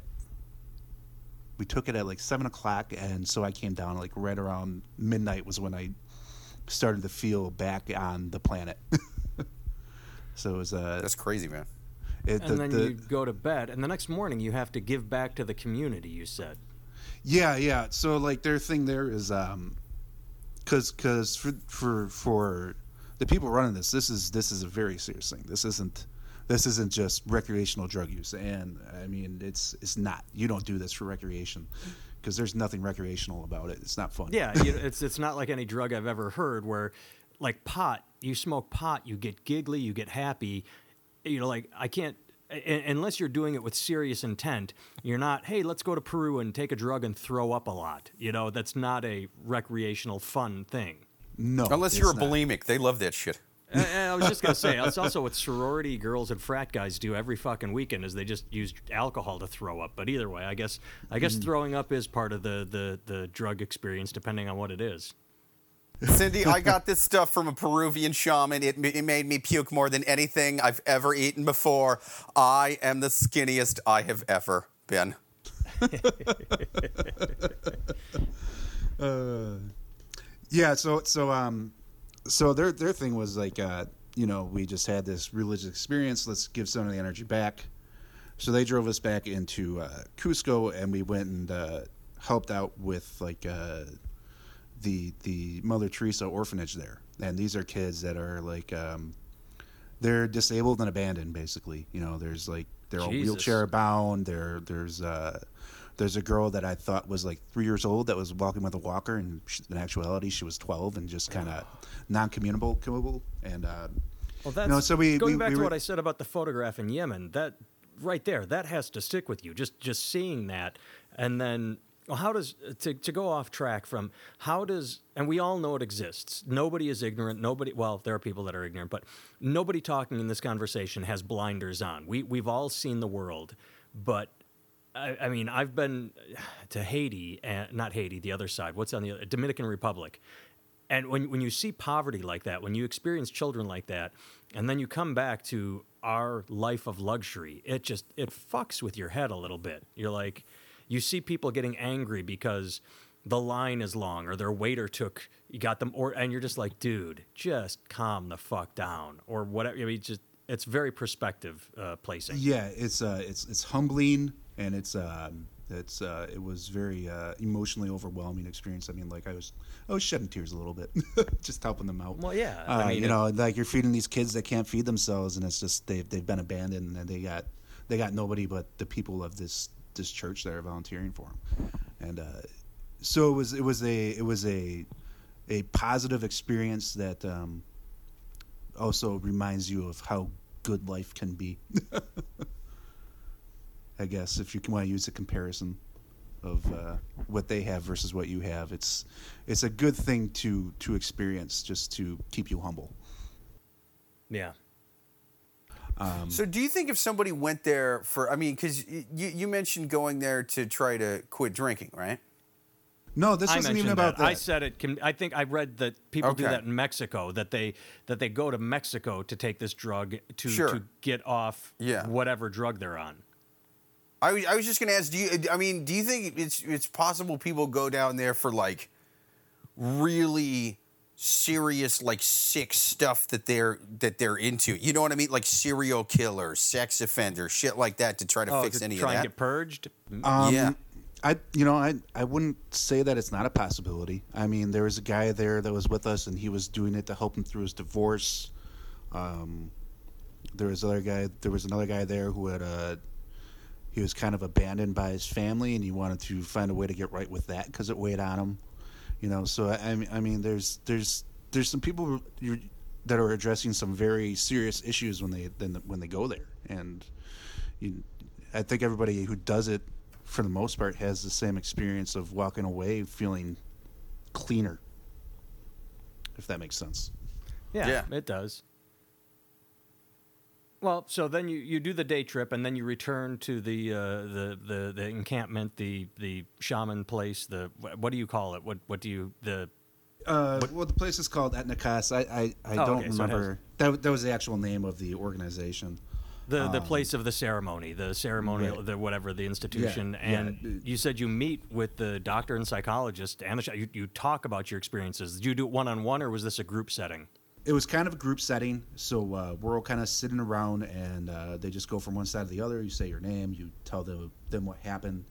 We took it at like seven o'clock, and so I came down like right around midnight was when I started to feel back on the planet. <laughs> So it was uh, that's crazy, man. It, and the, then the, you go to bed, and the next morning you have to give back to the community. You said. Yeah, yeah. So like their thing there is, um, cause cause for for for the people running this, this is this is a very serious thing. This isn't this isn't just recreational drug use, and I mean it's it's not. You don't do this for recreation because there's nothing recreational about it. It's not fun. Yeah, you know, <laughs> it's it's not like any drug I've ever heard where like pot, you smoke pot, you get giggly, you get happy. You know, like I can't unless you're doing it with serious intent, you're not, hey, let's go to Peru and take a drug and throw up a lot. You know, that's not a recreational fun thing. No. Unless you're a bulimic. They love that shit. and <laughs> I was just gonna say, it's also what sorority girls and frat guys do every fucking weekend is they just use alcohol to throw up. But either way, I guess I guess mm. throwing up is part of the, the the drug experience, depending on what it is. Cindy, I got this stuff from a Peruvian shaman. It, it made me puke more than anything I've ever eaten before. I am the skinniest I have ever been. uh, <laughs> yeah, so so um, so their their thing was like, uh, you know, we just had this religious experience. Let's give some of the energy back. So they drove us back into uh, Cusco, and we went and uh, helped out with like uh, the the Mother Teresa orphanage there, and these are kids that are like um, they're disabled and abandoned, basically. You know, there's like they're all wheelchair bound. There there's uh, there's a girl that I thought was like three years old that was walking with a walker, and she, in actuality she was twelve and just kind of non-communicable. And uh, well, that's you know, so we going we, back we to what I said about the photograph in Yemen. That right there, that has to stick with you. Just just seeing that, and then well, how does uh, to, to go off track from how does and we all know it exists. Nobody is ignorant. Nobody well, there are people that are ignorant, but nobody talking in this conversation has blinders on. We we've all seen the world, but I, I mean, I've been to Haiti and not Haiti, the other side. What's on the other, Dominican Republic, and when when you see poverty like that, when you experience children like that, and then you come back to our life of luxury, it just it fucks with your head a little bit. You're like you see people getting angry because the line is long or their waiter took you got them or and you're just like dude just calm the fuck down or whatever I mean just it's very perspective uh, placing. Yeah it's uh it's it's humbling and it's um it's uh it was very uh emotionally overwhelming experience. I mean like i was i was shedding tears a little bit <laughs> just helping them out. Well yeah uh, I mean, you know like you're feeding these kids that can't feed themselves and it's just they've, they've been abandoned and they got they got nobody but the people of this this church there volunteering for him, and uh, so it was it was a it was a a positive experience that um, also reminds you of how good life can be. <laughs> I guess if you want to use a comparison of uh, what they have versus what you have. It's it's a good thing to to experience just to keep you humble. Yeah. Um, so do you think if somebody went there for, I mean, because you, you mentioned going there to try to quit drinking, right? No, this I wasn't even about that. that. I said it. Can, I think I read that people do that in Mexico. That they that they go to Mexico to take this drug to Sure. to get off Yeah. whatever drug they're on. I, was- I was just going to ask, do you, I mean, do you think it's, it's possible people go down there for like really serious, like sick stuff that they're, that they're into? You know what I mean? Like serial killers, sex offenders, shit like that to try to Oh, fix to any try of and that? get purged. Um, Yeah. I you know I I wouldn't say that it's not a possibility. I mean, there was a guy there that was with us, and he was doing it to help him through his divorce. Um, there was other guy. There was another guy there who had a he was kind of abandoned by his family, and he wanted to find a way to get right with that because it weighed on him. You know, so I, I mean, there's there's there's some people you're, that are addressing some very serious issues when they then when they go there, and you, I think everybody who does it, for the most part, has the same experience of walking away feeling cleaner. If that makes sense. Yeah, Yeah. it does. Well, so then you, you do the day trip, and then you return to the uh, the, the the encampment, the the shaman place. The what do you call it? What what do you the Uh, well, the place is called Etnikas. I I, I Oh, don't okay, so has- remember. that that was the actual name of the organization. the the place of the ceremony, the ceremonial, Um, right. the whatever the institution, yeah. and you said you meet with the doctor and psychologist and the you, you talk about your experiences. Did you do it one on one, or was this a group setting? It was kind of a group setting, so uh, we're all kind of sitting around, and uh, they just go from one side to the other. You say your name, you tell them them what happened,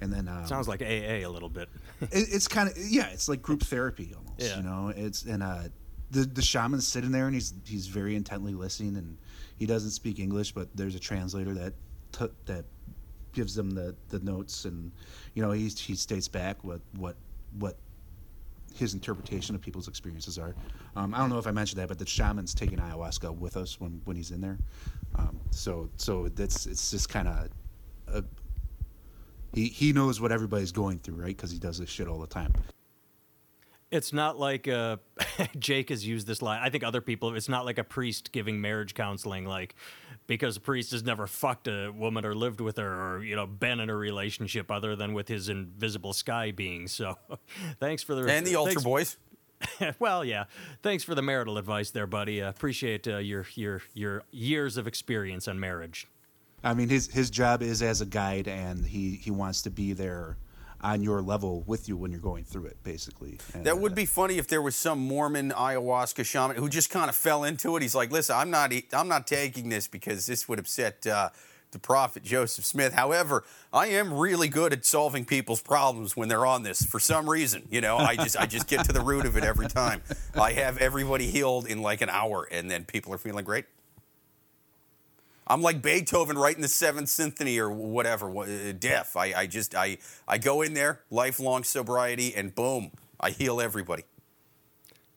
and then um, Sounds like AA a little bit. <laughs> it, it's kind of yeah, it's like group therapy almost. Yeah. You know, it's and uh, the the shaman's sitting there and he's he's very intently listening, and he doesn't speak English, but there's a translator that t- that gives them the the notes, and you know he he states back what what what his interpretation of people's experiences are. Um, I don't know if I mentioned that, but the shaman's taking ayahuasca with us when, when he's in there. Um, so so that's it's just kind of he he knows what everybody's going through, right? Because he does this shit all the time. It's not like uh, <laughs> Jake has used this line. I think other people. It's not like a priest giving marriage counseling, like because a priest has never fucked a woman or lived with her or you know been in a relationship other than with his invisible sky being. So, <laughs> thanks for the And the Ultra thanks- Boys. <laughs> well, yeah, thanks for the marital advice there, buddy. Uh, appreciate uh, your your your years of experience on marriage. I mean, his his job is as a guide, and he he wants to be there on your level with you when you're going through it, basically. And, That would uh, be funny if there was some Mormon ayahuasca shaman who just kind of fell into it. He's like, "Listen, I'm not, I'm not taking this because this would upset uh, the prophet Joseph Smith. However, I am really good at solving people's problems when they're on this. For some reason, you know, I just, I just get to the root of it every time. I have everybody healed in like an hour, and then people are feeling great. I'm like Beethoven writing the Seventh Symphony or whatever, uh, deaf. I, I just, I, I go in there, lifelong sobriety, and boom, I heal everybody.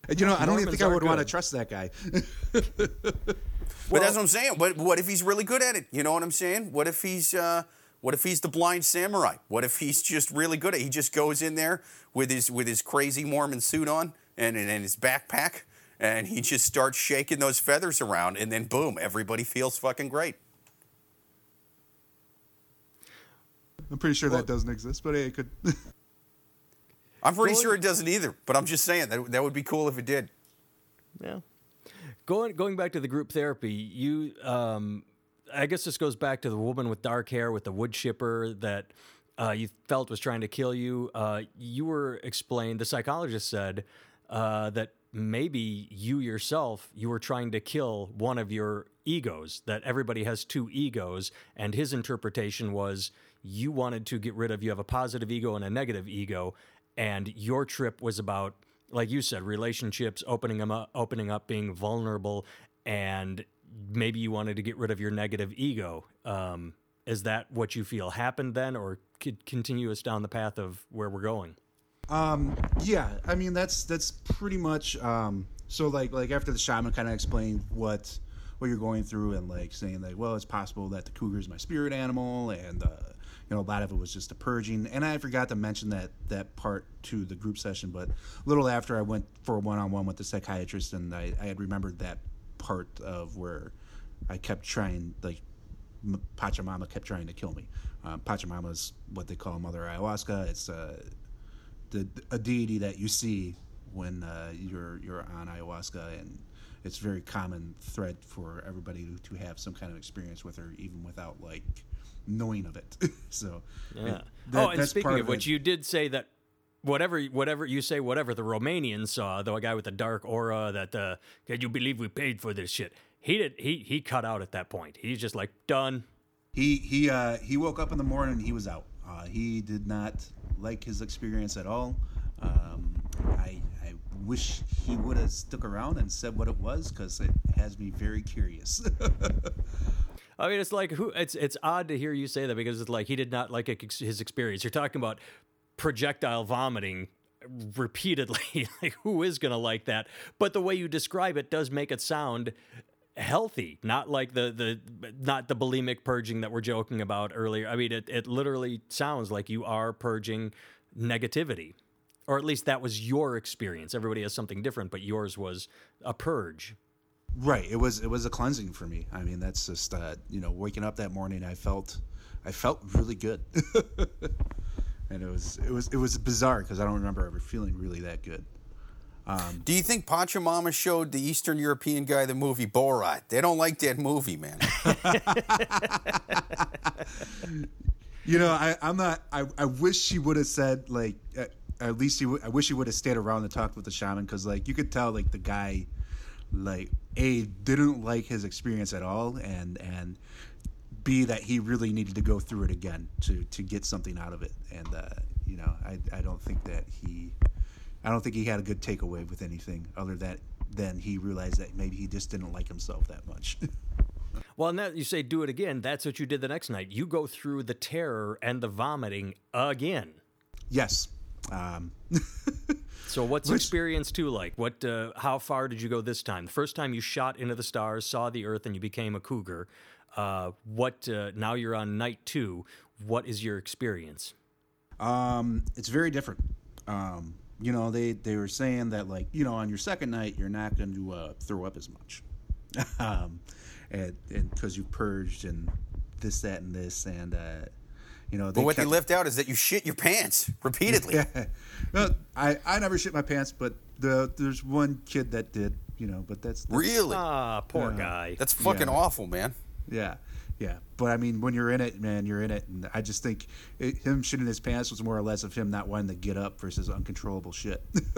you know, I don't even think I are would want to trust that guy. <laughs> But that's what I'm saying. But what if he's really good at it? You know what I'm saying? What if he's uh, what if he's the blind samurai? What if he's just really good at it? He just goes in there with his with his crazy Mormon suit on and, and, and his backpack and he just starts shaking those feathers around and then boom, everybody feels fucking great. I'm pretty sure that doesn't exist, but hey, it could. <laughs> I'm pretty Going- sure it doesn't either, but I'm just saying that that would be cool if it did. Yeah. Going going back to the group therapy, you um I guess this goes back to the woman with dark hair with the wood chipper that uh, you felt was trying to kill you. Uh, you were explained. The psychologist said uh, that maybe you yourself you were trying to kill one of your egos. That everybody has two egos, and his interpretation was you wanted to get rid of. You have a positive ego and a negative ego, and your trip was about like you said, relationships, opening them up, opening up, being vulnerable, and maybe you wanted to get rid of your negative ego. Um, is that what you feel happened then, or could continue us down the path of where we're going? Um, yeah, I mean that's that's pretty much. Um, so like like after the shaman kind of explained what what you're going through and like saying like, well, it's possible that the cougar is my spirit animal, and uh, you know, a lot of it was just a purging. And I forgot to mention that that part to the group session, but a little after I went for a one-on-one with the psychiatrist, and I, I had remembered that part of where I kept trying like Pachamama kept trying to kill me. Um, Pachamama is what they call Mother Ayahuasca. It's uh, the, a deity that you see when uh, you're you're on ayahuasca, and it's a very common thread for everybody to, have some kind of experience with her, even without like knowing of it. <laughs> so yeah. It, that, oh, and speaking of which, you did say that whatever whatever you say whatever the Romanians saw, though a guy with a dark aura that uh, can you believe we paid for this shit? He did he he cut out at that point. He's just like done. He he uh, he woke up in the morning. He was out. Uh, he did not like his experience at all. Um, I I wish he would have stuck around and said what it was because it has me very curious. <laughs> I mean, it's like who? It's it's odd to hear you say that because it's like he did not like his experience. You're talking about projectile vomiting repeatedly. <laughs> like who is going to like that? But the way you describe it does make it sound healthy, not like the the not the bulimic purging that we're joking about earlier. I mean, it it literally sounds like you are purging negativity. Or at least that was your experience. Everybody has something different, but yours was a purge. Right. It was it was a cleansing for me. I mean, that's just uh, you know, waking up that morning, I felt I felt really good. <laughs> and it was it was it was bizarre because I don't remember ever feeling really that good. Um, Do you think Pachamama showed the Eastern European guy the movie Borat? They don't like that movie, man. <laughs> you know, I, I'm not. I, I wish she would have said like. At, at least he. W- I wish he would have stayed around and talked with the shaman because like you could tell like the guy like a didn't like his experience at all and and b that he really needed to go through it again to to get something out of it and uh, you know I, I don't think that he I don't think he had a good takeaway with anything other that than he realized that maybe he just didn't like himself that much. <laughs> well, now you say do it again. That's what you did the next night. You go through the terror and the vomiting again. Yes. Um, <laughs> So what's Which, experience two like? What? Uh, how far did you go this time? The first time you shot into the stars, saw the Earth, and you became a cougar. Uh, what? Uh, now you're on night two. What is your experience? Um, it's very different. Um, you know, they they were saying that like you know on your second night you're not going to uh, throw up as much, <laughs> um, and because you purged and this that and this and uh, you know, but what kept, they left out is that you shit your pants <laughs> repeatedly. Yeah. Well, I, I never shit my pants, but the, there's one kid that did, you know, but that's, that's really ah poor guy. That's fucking yeah. awful, man. Yeah, yeah. But I mean, when you're in it, man, you're in it, and I just think it, him shitting his pants was more or less of him not wanting to get up versus uncontrollable shit. <laughs>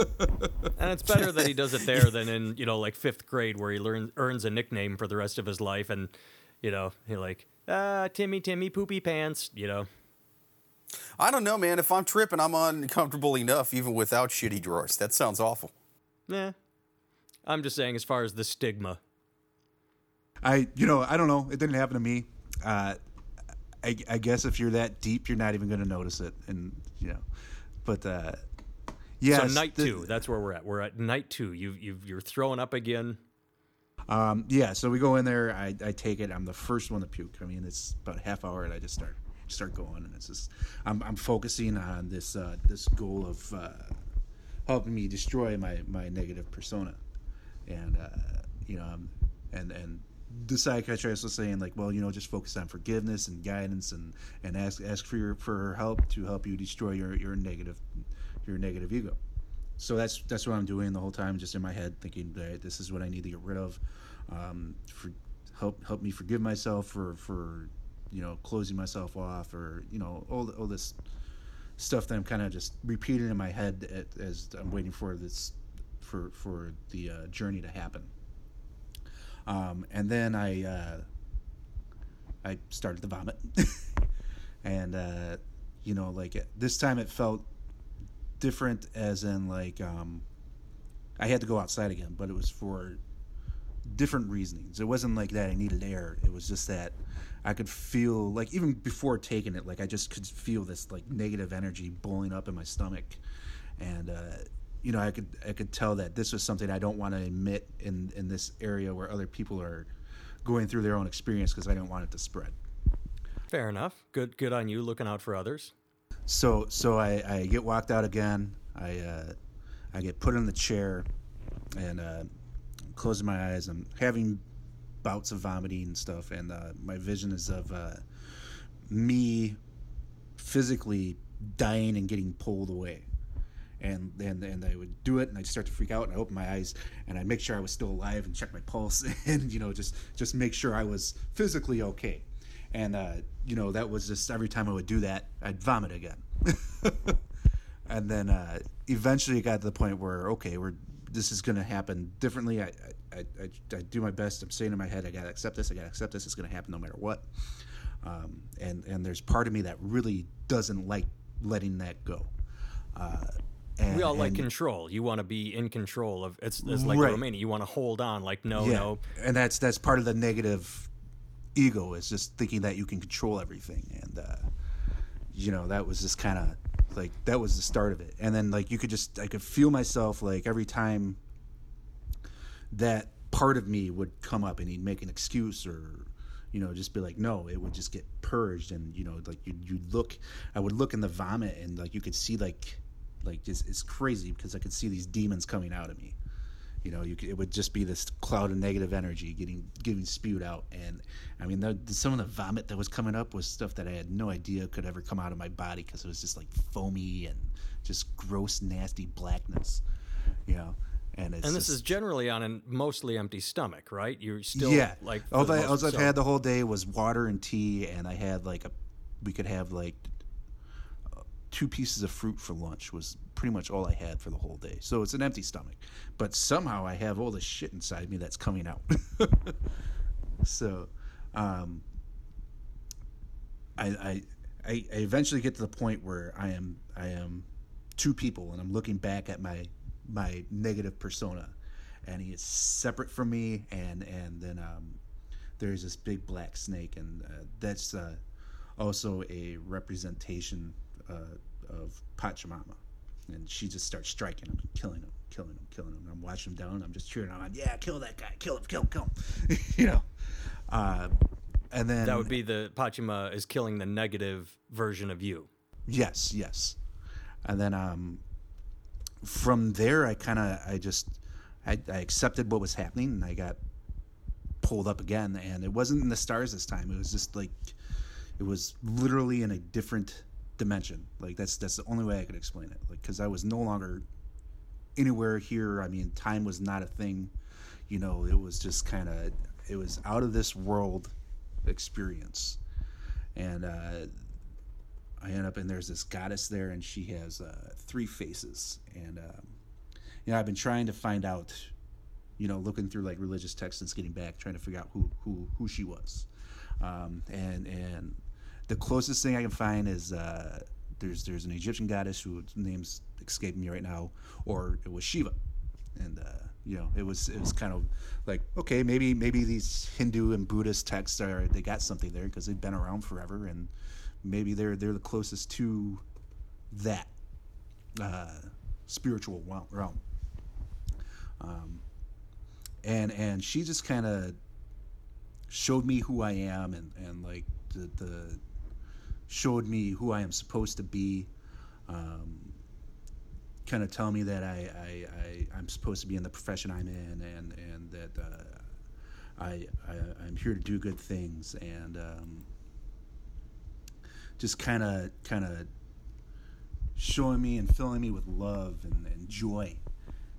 and it's better that he does it there than in you know like fifth grade where he learns earns a nickname for the rest of his life, and you know he like ah Timmy Timmy poopy pants, you know. I don't know, man. If I'm tripping, I'm uncomfortable enough even without shitty drawers. That sounds awful. Nah. I'm just saying, as far as the stigma. I, you know, I don't know. It didn't happen to me. Uh, I, I guess if you're that deep, you're not even going to notice it, and you know. But uh, yeah. So night the, two, that's where we're at. We're at night two. You you you're throwing up again. Um, yeah. So we go in there. I, I take it. I'm the first one to puke. I mean, it's about half hour, and I just start start going, and it's just I'm, I'm focusing on this uh, this goal of uh, helping me destroy my my negative persona, and uh, you know, um, and and the psychiatrist was saying like, well, you know, just focus on forgiveness and guidance, and and ask ask for your for her help to help you destroy your your negative your negative ego. So that's that's what I'm doing the whole time, just in my head, thinking that this is what I need to get rid of. Um, for help help me forgive myself for for you know, closing myself off or, you know, all, all this stuff that I'm kind of just repeating in my head at, as I'm waiting for this, for, for the uh, journey to happen. Um, and then I, uh, I started to vomit. <laughs> and, uh, you know, like this time it felt different as in like, um, I had to go outside again, but it was for different reasonings. It wasn't like that I needed air. It was just that I could feel like even before taking it, like I just could feel this like negative energy boiling up in my stomach, and uh, you know I could I could tell that this was something I don't want to admit in in this area where other people are going through their own experience because I didn't want it to spread. Fair enough. Good, good on you looking out for others. So so I, I get walked out again. I uh, I get put in the chair and uh, closing my eyes. I'm having bouts of vomiting and stuff, and uh, my vision is of uh, me physically dying and getting pulled away. And then and I would do it, and I'd start to freak out, and I open my eyes, and I'd make sure I was still alive, and check my pulse, <laughs> and you know just just make sure I was physically okay. And uh, you know that was just every time I would do that, I'd vomit again. <laughs> and then uh, eventually it got to the point where okay, we're this is going to happen differently. I I, I I do my best. I'm saying in my head, I got to accept this. I got to accept this. It's going to happen no matter what. Um, and and there's part of me that really doesn't like letting that go. Uh, and, we all like control. You want to be in control of it's, it's like Right. Romania. You want to hold on, like no, yeah, no. and that's that's part of the negative ego is just thinking that you can control everything, and uh, you know that was just kind of like that was the start of it, and then like you could just I could feel myself like every time that part of me would come up and he'd make an excuse or you know just be like no it would just get purged and you know like you you look I would look in the vomit and like you could see like like just, it's crazy because I could see these demons coming out of me you know, you could, it would just be this cloud of negative energy getting getting spewed out, and I mean, the, some of the vomit that was coming up was stuff that I had no idea could ever come out of my body because it was just like foamy and just gross, nasty blackness, you know. And it's And this just- is generally on a mostly empty stomach, right? You're still yeah, like all, I, all I've had the whole day was water and tea, and I had like a, we could have like two pieces of fruit for lunch was pretty much all I had for the whole day. So it's an empty stomach, but somehow I have all this shit inside me that's coming out. <laughs> so, um, I, I, I I eventually get to the point where I am I am two people, and I'm looking back at my my negative persona, and he is separate from me, and and then um, there's this big black snake, and uh, that's uh, also a representation uh, of Pachamama, and she just starts striking him, killing him, killing him, killing him. And I'm watching him down, and I'm just cheering on him. Yeah, kill that guy, kill him, kill him, kill him. <laughs> you know, uh, and then That would be the Pachima is killing the negative version of you. Yes, yes. And then um, from there, I kind of, I just, I, I accepted what was happening, and I got pulled up again. And it wasn't in the stars this time. It was just like, it was literally in a different dimension. Like that's that's the only way I could explain it. Like because I was no longer anywhere here. I mean, time was not a thing. You know, it was just kind of, it was out of this world experience. And uh, I end up and there's this goddess there, and she has uh, three faces. And um, you know, I've been trying to find out, you know, looking through like religious texts and getting back, trying to figure out who who who she was. Um, and and the closest thing I can find is uh, there's there's an Egyptian goddess whose name's escaping me right now, or it was Shiva, and uh, you know it was it was kind of like okay maybe maybe these Hindu and Buddhist texts are they got something there because they've been around forever and maybe they're they're the closest to that uh, spiritual realm. Um, and and she just kind of showed me who I am and and like the, the showed me who I am supposed to be. Um, kind of tell me that I, I, I'm supposed to be in the profession I'm in and and that uh, I, I I'm here to do good things and um, just kind of kind of showing me and filling me with love and, and joy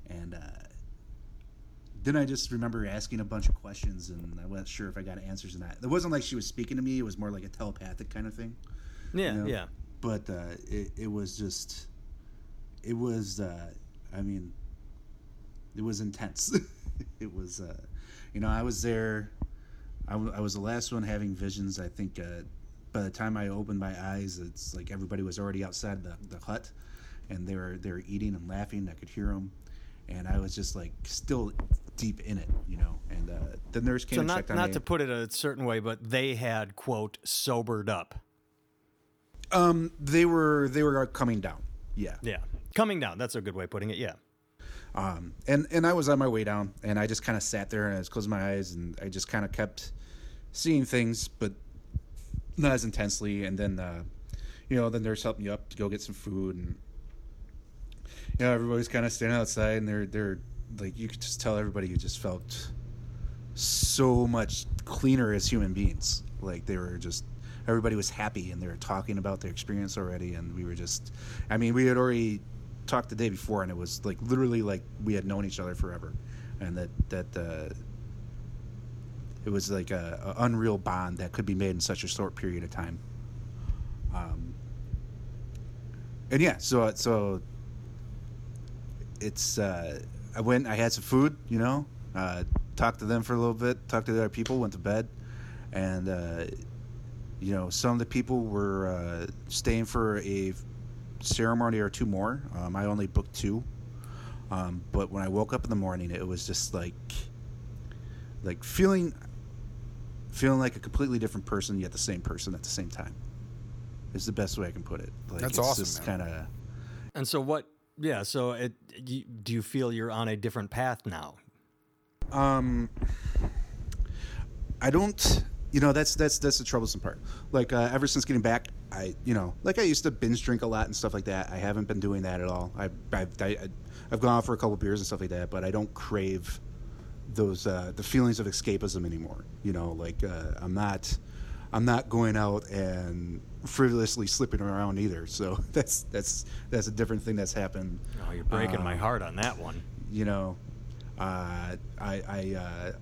and uh, then I just remember asking a bunch of questions and I wasn't sure if I got answers or not. It wasn't like she was speaking to me; it was more like a telepathic kind of thing. Yeah, you know? yeah. But uh, it it was just, it was. Uh, I mean, it was intense. <laughs> it was, uh, you know, I was there. I, w- I was the last one having visions. I think uh, by the time I opened my eyes, it's like everybody was already outside the, the hut, and they were they were eating and laughing. I could hear them, and I was just like still deep in it, you know. And uh, the nurse came So and not checked on not me. to put it a certain way, but they had quote sobered up. Um, they were they were coming down. Yeah. Yeah, coming down. That's a good way of putting it. Yeah. Um, and and I was on my way down, and I just kind of sat there and I was closing my eyes, and I just kind of kept seeing things, but not as intensely. And then, uh, you know, then there's helping me up to go get some food, and you know, everybody's kind of standing outside, and they're they're like you could just tell everybody who just felt so much cleaner as human beings. Like they were just everybody was happy and they were talking about their experience already. And we were just I mean we had already talked the day before and it was like literally like we had known each other forever. And that that uh, it was like a, a unreal bond that could be made in such a short period of time. Um, and yeah, so so it's uh, I went I had some food, you know, uh, talked to them for a little bit, talked to the other people, went to bed, and uh, you know some of the people were uh, staying for a ceremony or two more. Um, I only booked two, um, but when I woke up in the morning, it was just like like feeling feeling like a completely different person yet the same person at the same time. Is the best way I can put it. Like, That's it's awesome, Just kind of. And so what? Yeah. So it, you, do you feel you're on a different path now? Um, I don't. You know, that's that's that's the troublesome part. Like uh, ever since getting back, I you know, like I used to binge drink a lot and stuff like that. I haven't been doing that at all. I I've, I, I've gone out for a couple beers and stuff like that, but I don't crave those uh, the feelings of escapism anymore. You know, like uh, I'm not I'm not going out and frivolously slipping around either. So <laughs> that's that's that's a different thing that's happened. Oh, you're breaking my Um, heart on that one. you know, uh, I I uh,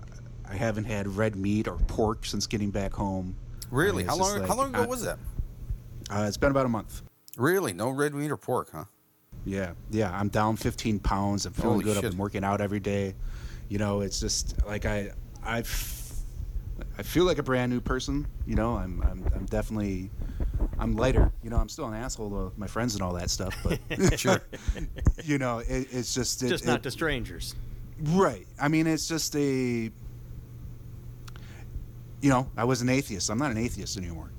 I haven't had red meat or pork since getting back home. Really? How long? like, how long ago I- was that? Uh, it's been about a month. Really? No red meat or pork, huh? Yeah, yeah. I'm down 15 pounds. I'm feeling Holy good. I've been working out every day. You know, it's just like I I f- I feel like a brand new person. You know, I'm I'm I'm definitely I'm lighter. You know, I'm still an asshole to my friends and all that stuff, but <laughs> Sure. <laughs> you know, it, it's just it, Just not it- to strangers. Right. I mean, it's just a. You know, I was an atheist. I'm not an atheist anymore.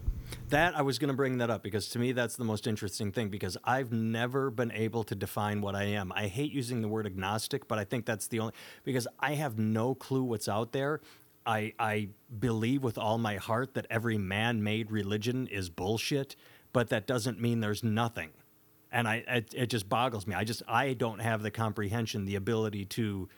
That I was going to bring that up because to me that's the most interesting thing because I've never been able to define what I am. I hate using the word agnostic, but I think that's the only because I have no clue what's out there. I I believe with all my heart that every man-made religion is bullshit, but that doesn't mean there's nothing. And I it, it just boggles me. I just I don't have the comprehension, the ability to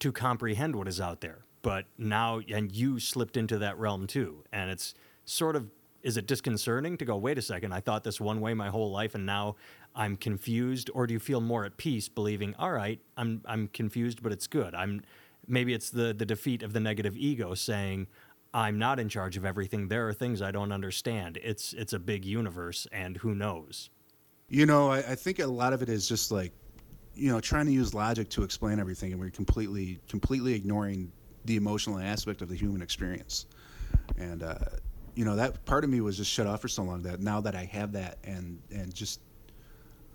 to comprehend what is out there. But now, and you slipped into that realm too. And it's sort of, is it disconcerting to go, wait a second, I thought this one way my whole life and now I'm confused? Or do you feel more at peace believing, all right, I'm, I'm confused, but it's good? I'm, maybe it's the, the defeat of the negative ego saying, I'm not in charge of everything. There are things I don't understand. It's, it's a big universe and who knows? You know, I, I think a lot of it is just like, you know, trying to use logic to explain everything, and we're completely, completely ignoring the emotional aspect of the human experience. And uh, you know, that part of me was just shut off for so long that now that I have that, and and just,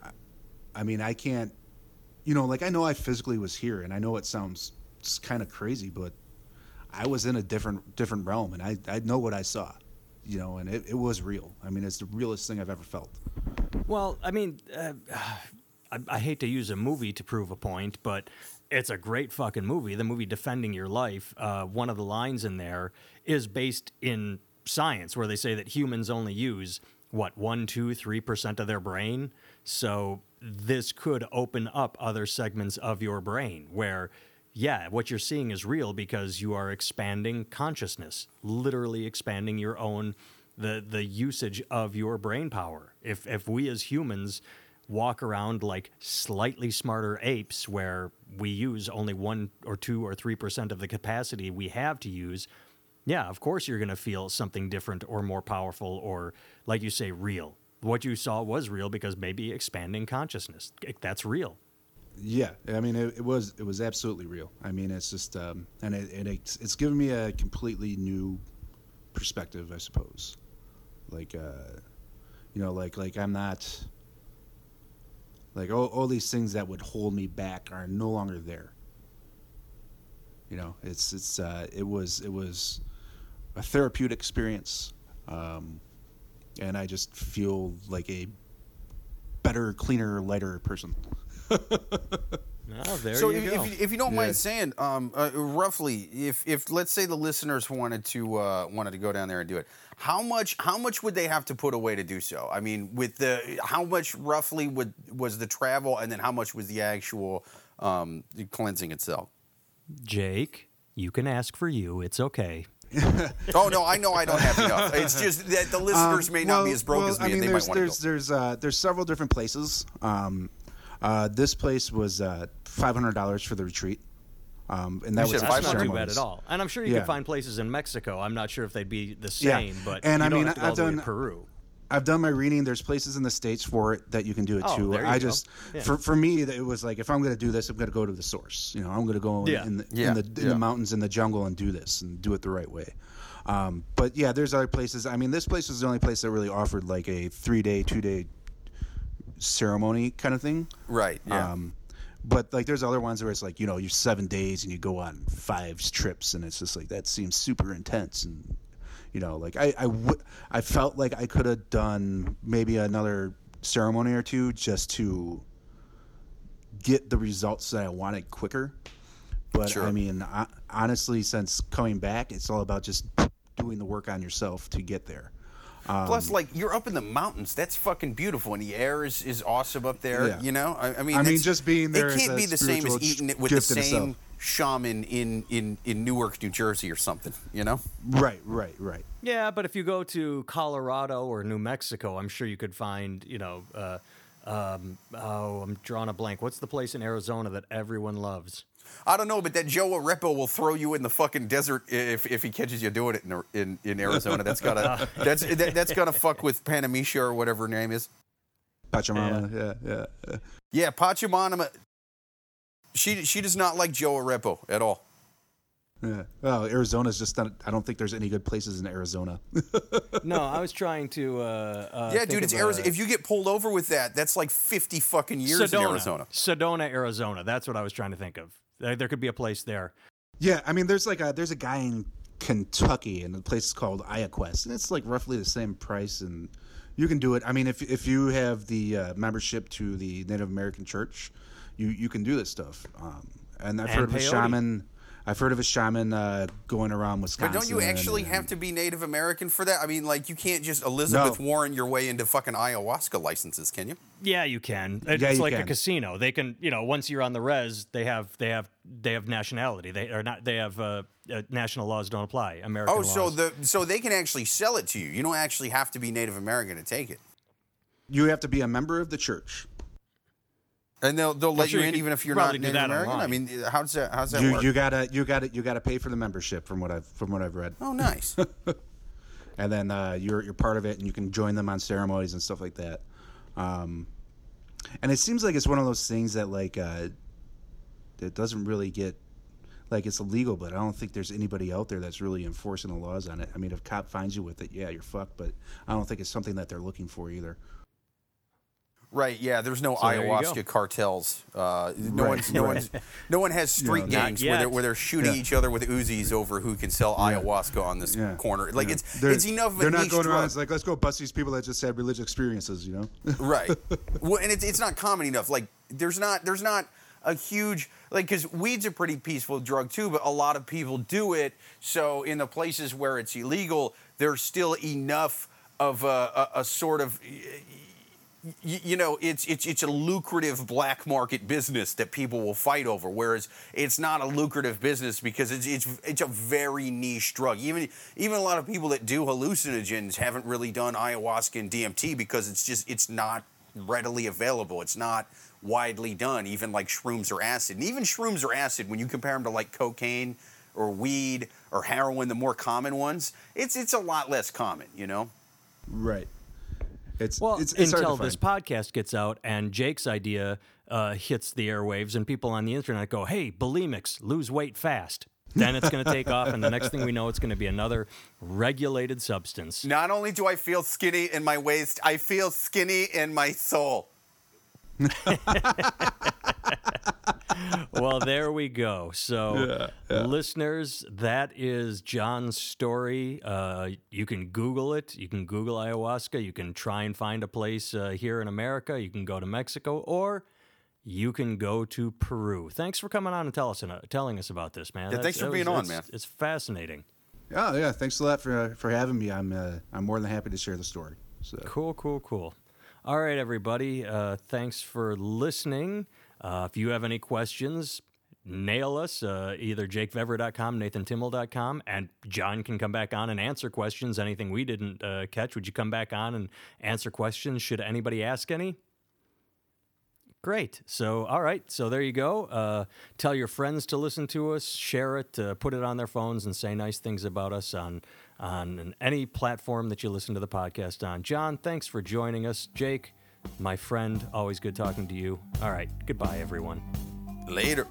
I, I mean, I can't, you know, like I know I physically was here, and I know it sounds kind of crazy, but I was in a different different realm, and I I know what I saw, you know, and it, it was real. I mean, it's the realest thing I've ever felt. Well, I mean, uh, <sighs> I, I hate to use a movie to prove a point, but it's a great fucking movie. The movie Defending Your Life, uh, one of the lines in there is based in science, where they say that humans only use, what, one, two, three percent of their brain? So this could open up other segments of your brain where. Yeah, what you're seeing is real because you are expanding consciousness, literally expanding your own the the usage of your brain power. If if we as humans walk around like slightly smarter apes where we use only 1 or 2 or 3% of the capacity we have to use, yeah, of course you're going to feel something different or more powerful or like you say real. What you saw was real because maybe expanding consciousness. That's real. Yeah, I mean, it, it was it was absolutely real. I mean, it's just um, and it, it it's, it's given me a completely new perspective, I suppose. Like, uh, you know, like like I'm not like all, all these things that would hold me back are no longer there. You know, it's it's uh, it was it was a therapeutic experience, um, and I just feel like a better, cleaner, lighter person. <laughs> Oh, there so you if, go. if, you, if you don't Yeah. mind saying, um, uh, roughly, if if let's say the listeners wanted to uh, wanted to go down there and do it, how much how much would they have to put away to do so? I mean, with the how much roughly would was the travel, and then how much was the actual um, cleansing itself? Jake, you can ask for you. It's okay. <laughs> Oh no, I know I don't have enough. It's just that the listeners may not be as broke Um, well, as me, I mean, and they there's might want there's to go. there's uh, there's several different places. Um, uh, this place was uh, five hundred dollars for the retreat, um, and that You was said That's not too bad at all. And I'm sure you Yeah. can find places in Mexico. I'm not sure if they'd be the Yeah. same, but And you I don't mean, have to I've all the way to done- Peru. I've done my reading. There's places in the states for it that you can do it Oh, too. there you I go. just Yeah. for for me it was like if I'm going to do this, I'm going to go to the source. You know, I'm going to go in, Yeah. in, the, Yeah, in the in yeah. the mountains in the jungle and do this and do it the right way. Um, but yeah, there's other places. I mean, this place was the only place that really offered like a three day, two day ceremony kind of thing. Right. Yeah. Um, but like, there's other ones where it's like you know you're seven days and you go on five trips, and it's just like that seems super intense, and you know, like I I would I felt like I could have done maybe another ceremony or two just to get the results that I wanted quicker. But Sure. I mean, I, honestly, since coming back, it's all about just doing the work on yourself to get there. Um, Plus, like you're up in the mountains. That's fucking beautiful, and the air is, is awesome up there. Yeah. You know, I, I mean, I mean, just being there It is can't a be the same as eating it with the same shaman in in in Newark, New Jersey, or something. You know. Right, right, right. Yeah, but if you go to Colorado or New Mexico, I'm sure you could find, you know, uh, um, oh, I'm drawing a blank. What's the place in Arizona that everyone loves? I don't know, but that Joe Arpaio will throw you in the fucking desert if, if he catches you doing it in in, in Arizona. That's gotta <laughs> that's that, that's gotta fuck with Panamisha or whatever her name is. Pachamama, yeah, yeah. yeah. Yeah, Pachamama. She she does not like Joe Arpaio at all. Yeah. Well, Arizona's just not. I don't think there's any good places in Arizona. <laughs> No, I was trying to. Uh, uh, Yeah, dude, it's Arizona. If you get pulled over with that, that's like fifty fucking years Sedona, in Arizona. Sedona, Arizona. That's what I was trying to think of. There, there could be a place there. yeah, I mean, there's like a there's a guy in Kentucky, and the place is called IaQuest, and it's like roughly the same price, and you can do it. I mean, if if you have the uh, membership to the Native American Church, you you can do this stuff. Um, and I've And heard of a shaman. I've heard of a shaman uh, going around Wisconsin. But don't you actually and- have to be Native American for that? I mean, like you can't just Elizabeth No. Warren your way into fucking ayahuasca licenses, can you? Yeah, you can. It's Yeah, you like a casino. They can, you know, once you're on the res, they have they have they have nationality. They are not. They have uh, uh, national laws don't apply. American Oh, so the so they can actually sell it to you. You don't actually have to be Native American to take it, You have to be a member of the church. And they'll they'll let sure you you in even if you're not probably Native that American. I online. mean, how's that how's that You work? you gotta you gotta you gotta pay for the membership from what I've from what I've read. oh, nice. <laughs> and then uh, you're you're part of it, and you can join them on ceremonies and stuff like that. Um, and it seems like it's one of those things that like uh, it doesn't really get like it's illegal, but I don't think there's anybody out there that's really enforcing the laws on it. I mean, if cop finds you with it, yeah, you're fucked. But I don't think it's something that they're looking for either. Right, yeah. There's no So there ayahuasca cartels. Uh, no Right, one's, no right. one's, no one has street Yeah, gangs where they're, where they're shooting Yeah. each other with Uzis over who can sell ayahuasca on this Yeah, corner. Like yeah. it's They're- it's enough of They're not going around. It's like let's go bust these people that just had religious experiences. You know. <laughs> right. Well, and it's it's not common enough. Like there's not there's not a huge like because weed's a pretty peaceful drug too, but a lot of people do it. So in the places where it's illegal, there's still enough of a, a, a sort of you know, it's it's it's a lucrative black market business that people will fight over. Whereas it's not a lucrative business because it's it's it's a very niche drug. Even even a lot of people that do hallucinogens haven't really done ayahuasca and DMT because it's just it's not readily available. It's not widely done. Even like shrooms or acid, and even shrooms or acid, when you compare them to like cocaine or weed or heroin, the more common ones, it's it's a lot less common. You know. right. It's well, it's, it's until this podcast gets out and Jake's idea uh, hits the airwaves and people on the internet go, "Hey, bulimics, lose weight fast." Then it's going to take off, and the next thing we know, it's going to be another regulated substance. Not only do I feel skinny in my waist, I feel skinny in my soul. <laughs> <laughs> well, there we go. So, listeners, that is John's story. Uh, you can Google it. You can Google ayahuasca. You can try and find a place uh, here in America. You can go to Mexico, or you can go to Peru. Thanks for coming on and tell us, uh, telling us about this, man. Yeah, thanks for being on, man. It's fascinating. Oh yeah, thanks a lot for uh, for having me. I'm uh, I'm more than happy to share the story. So Cool, cool, cool. All right, everybody. Uh, thanks for listening. Uh, if you have any questions, nail us uh, either jakevever.com, nathantimmel.com, and John can come back on and answer questions. Anything we didn't uh, catch, would you come back on and answer questions? Should anybody ask any? Great. So, all right. So there you go. Uh, tell your friends to listen to us, share it, uh, put it on their phones, and say nice things about us on on any platform that you listen to the podcast on. John, thanks for joining us. Jake, my friend, always good talking to you. All right. Goodbye, everyone. Later.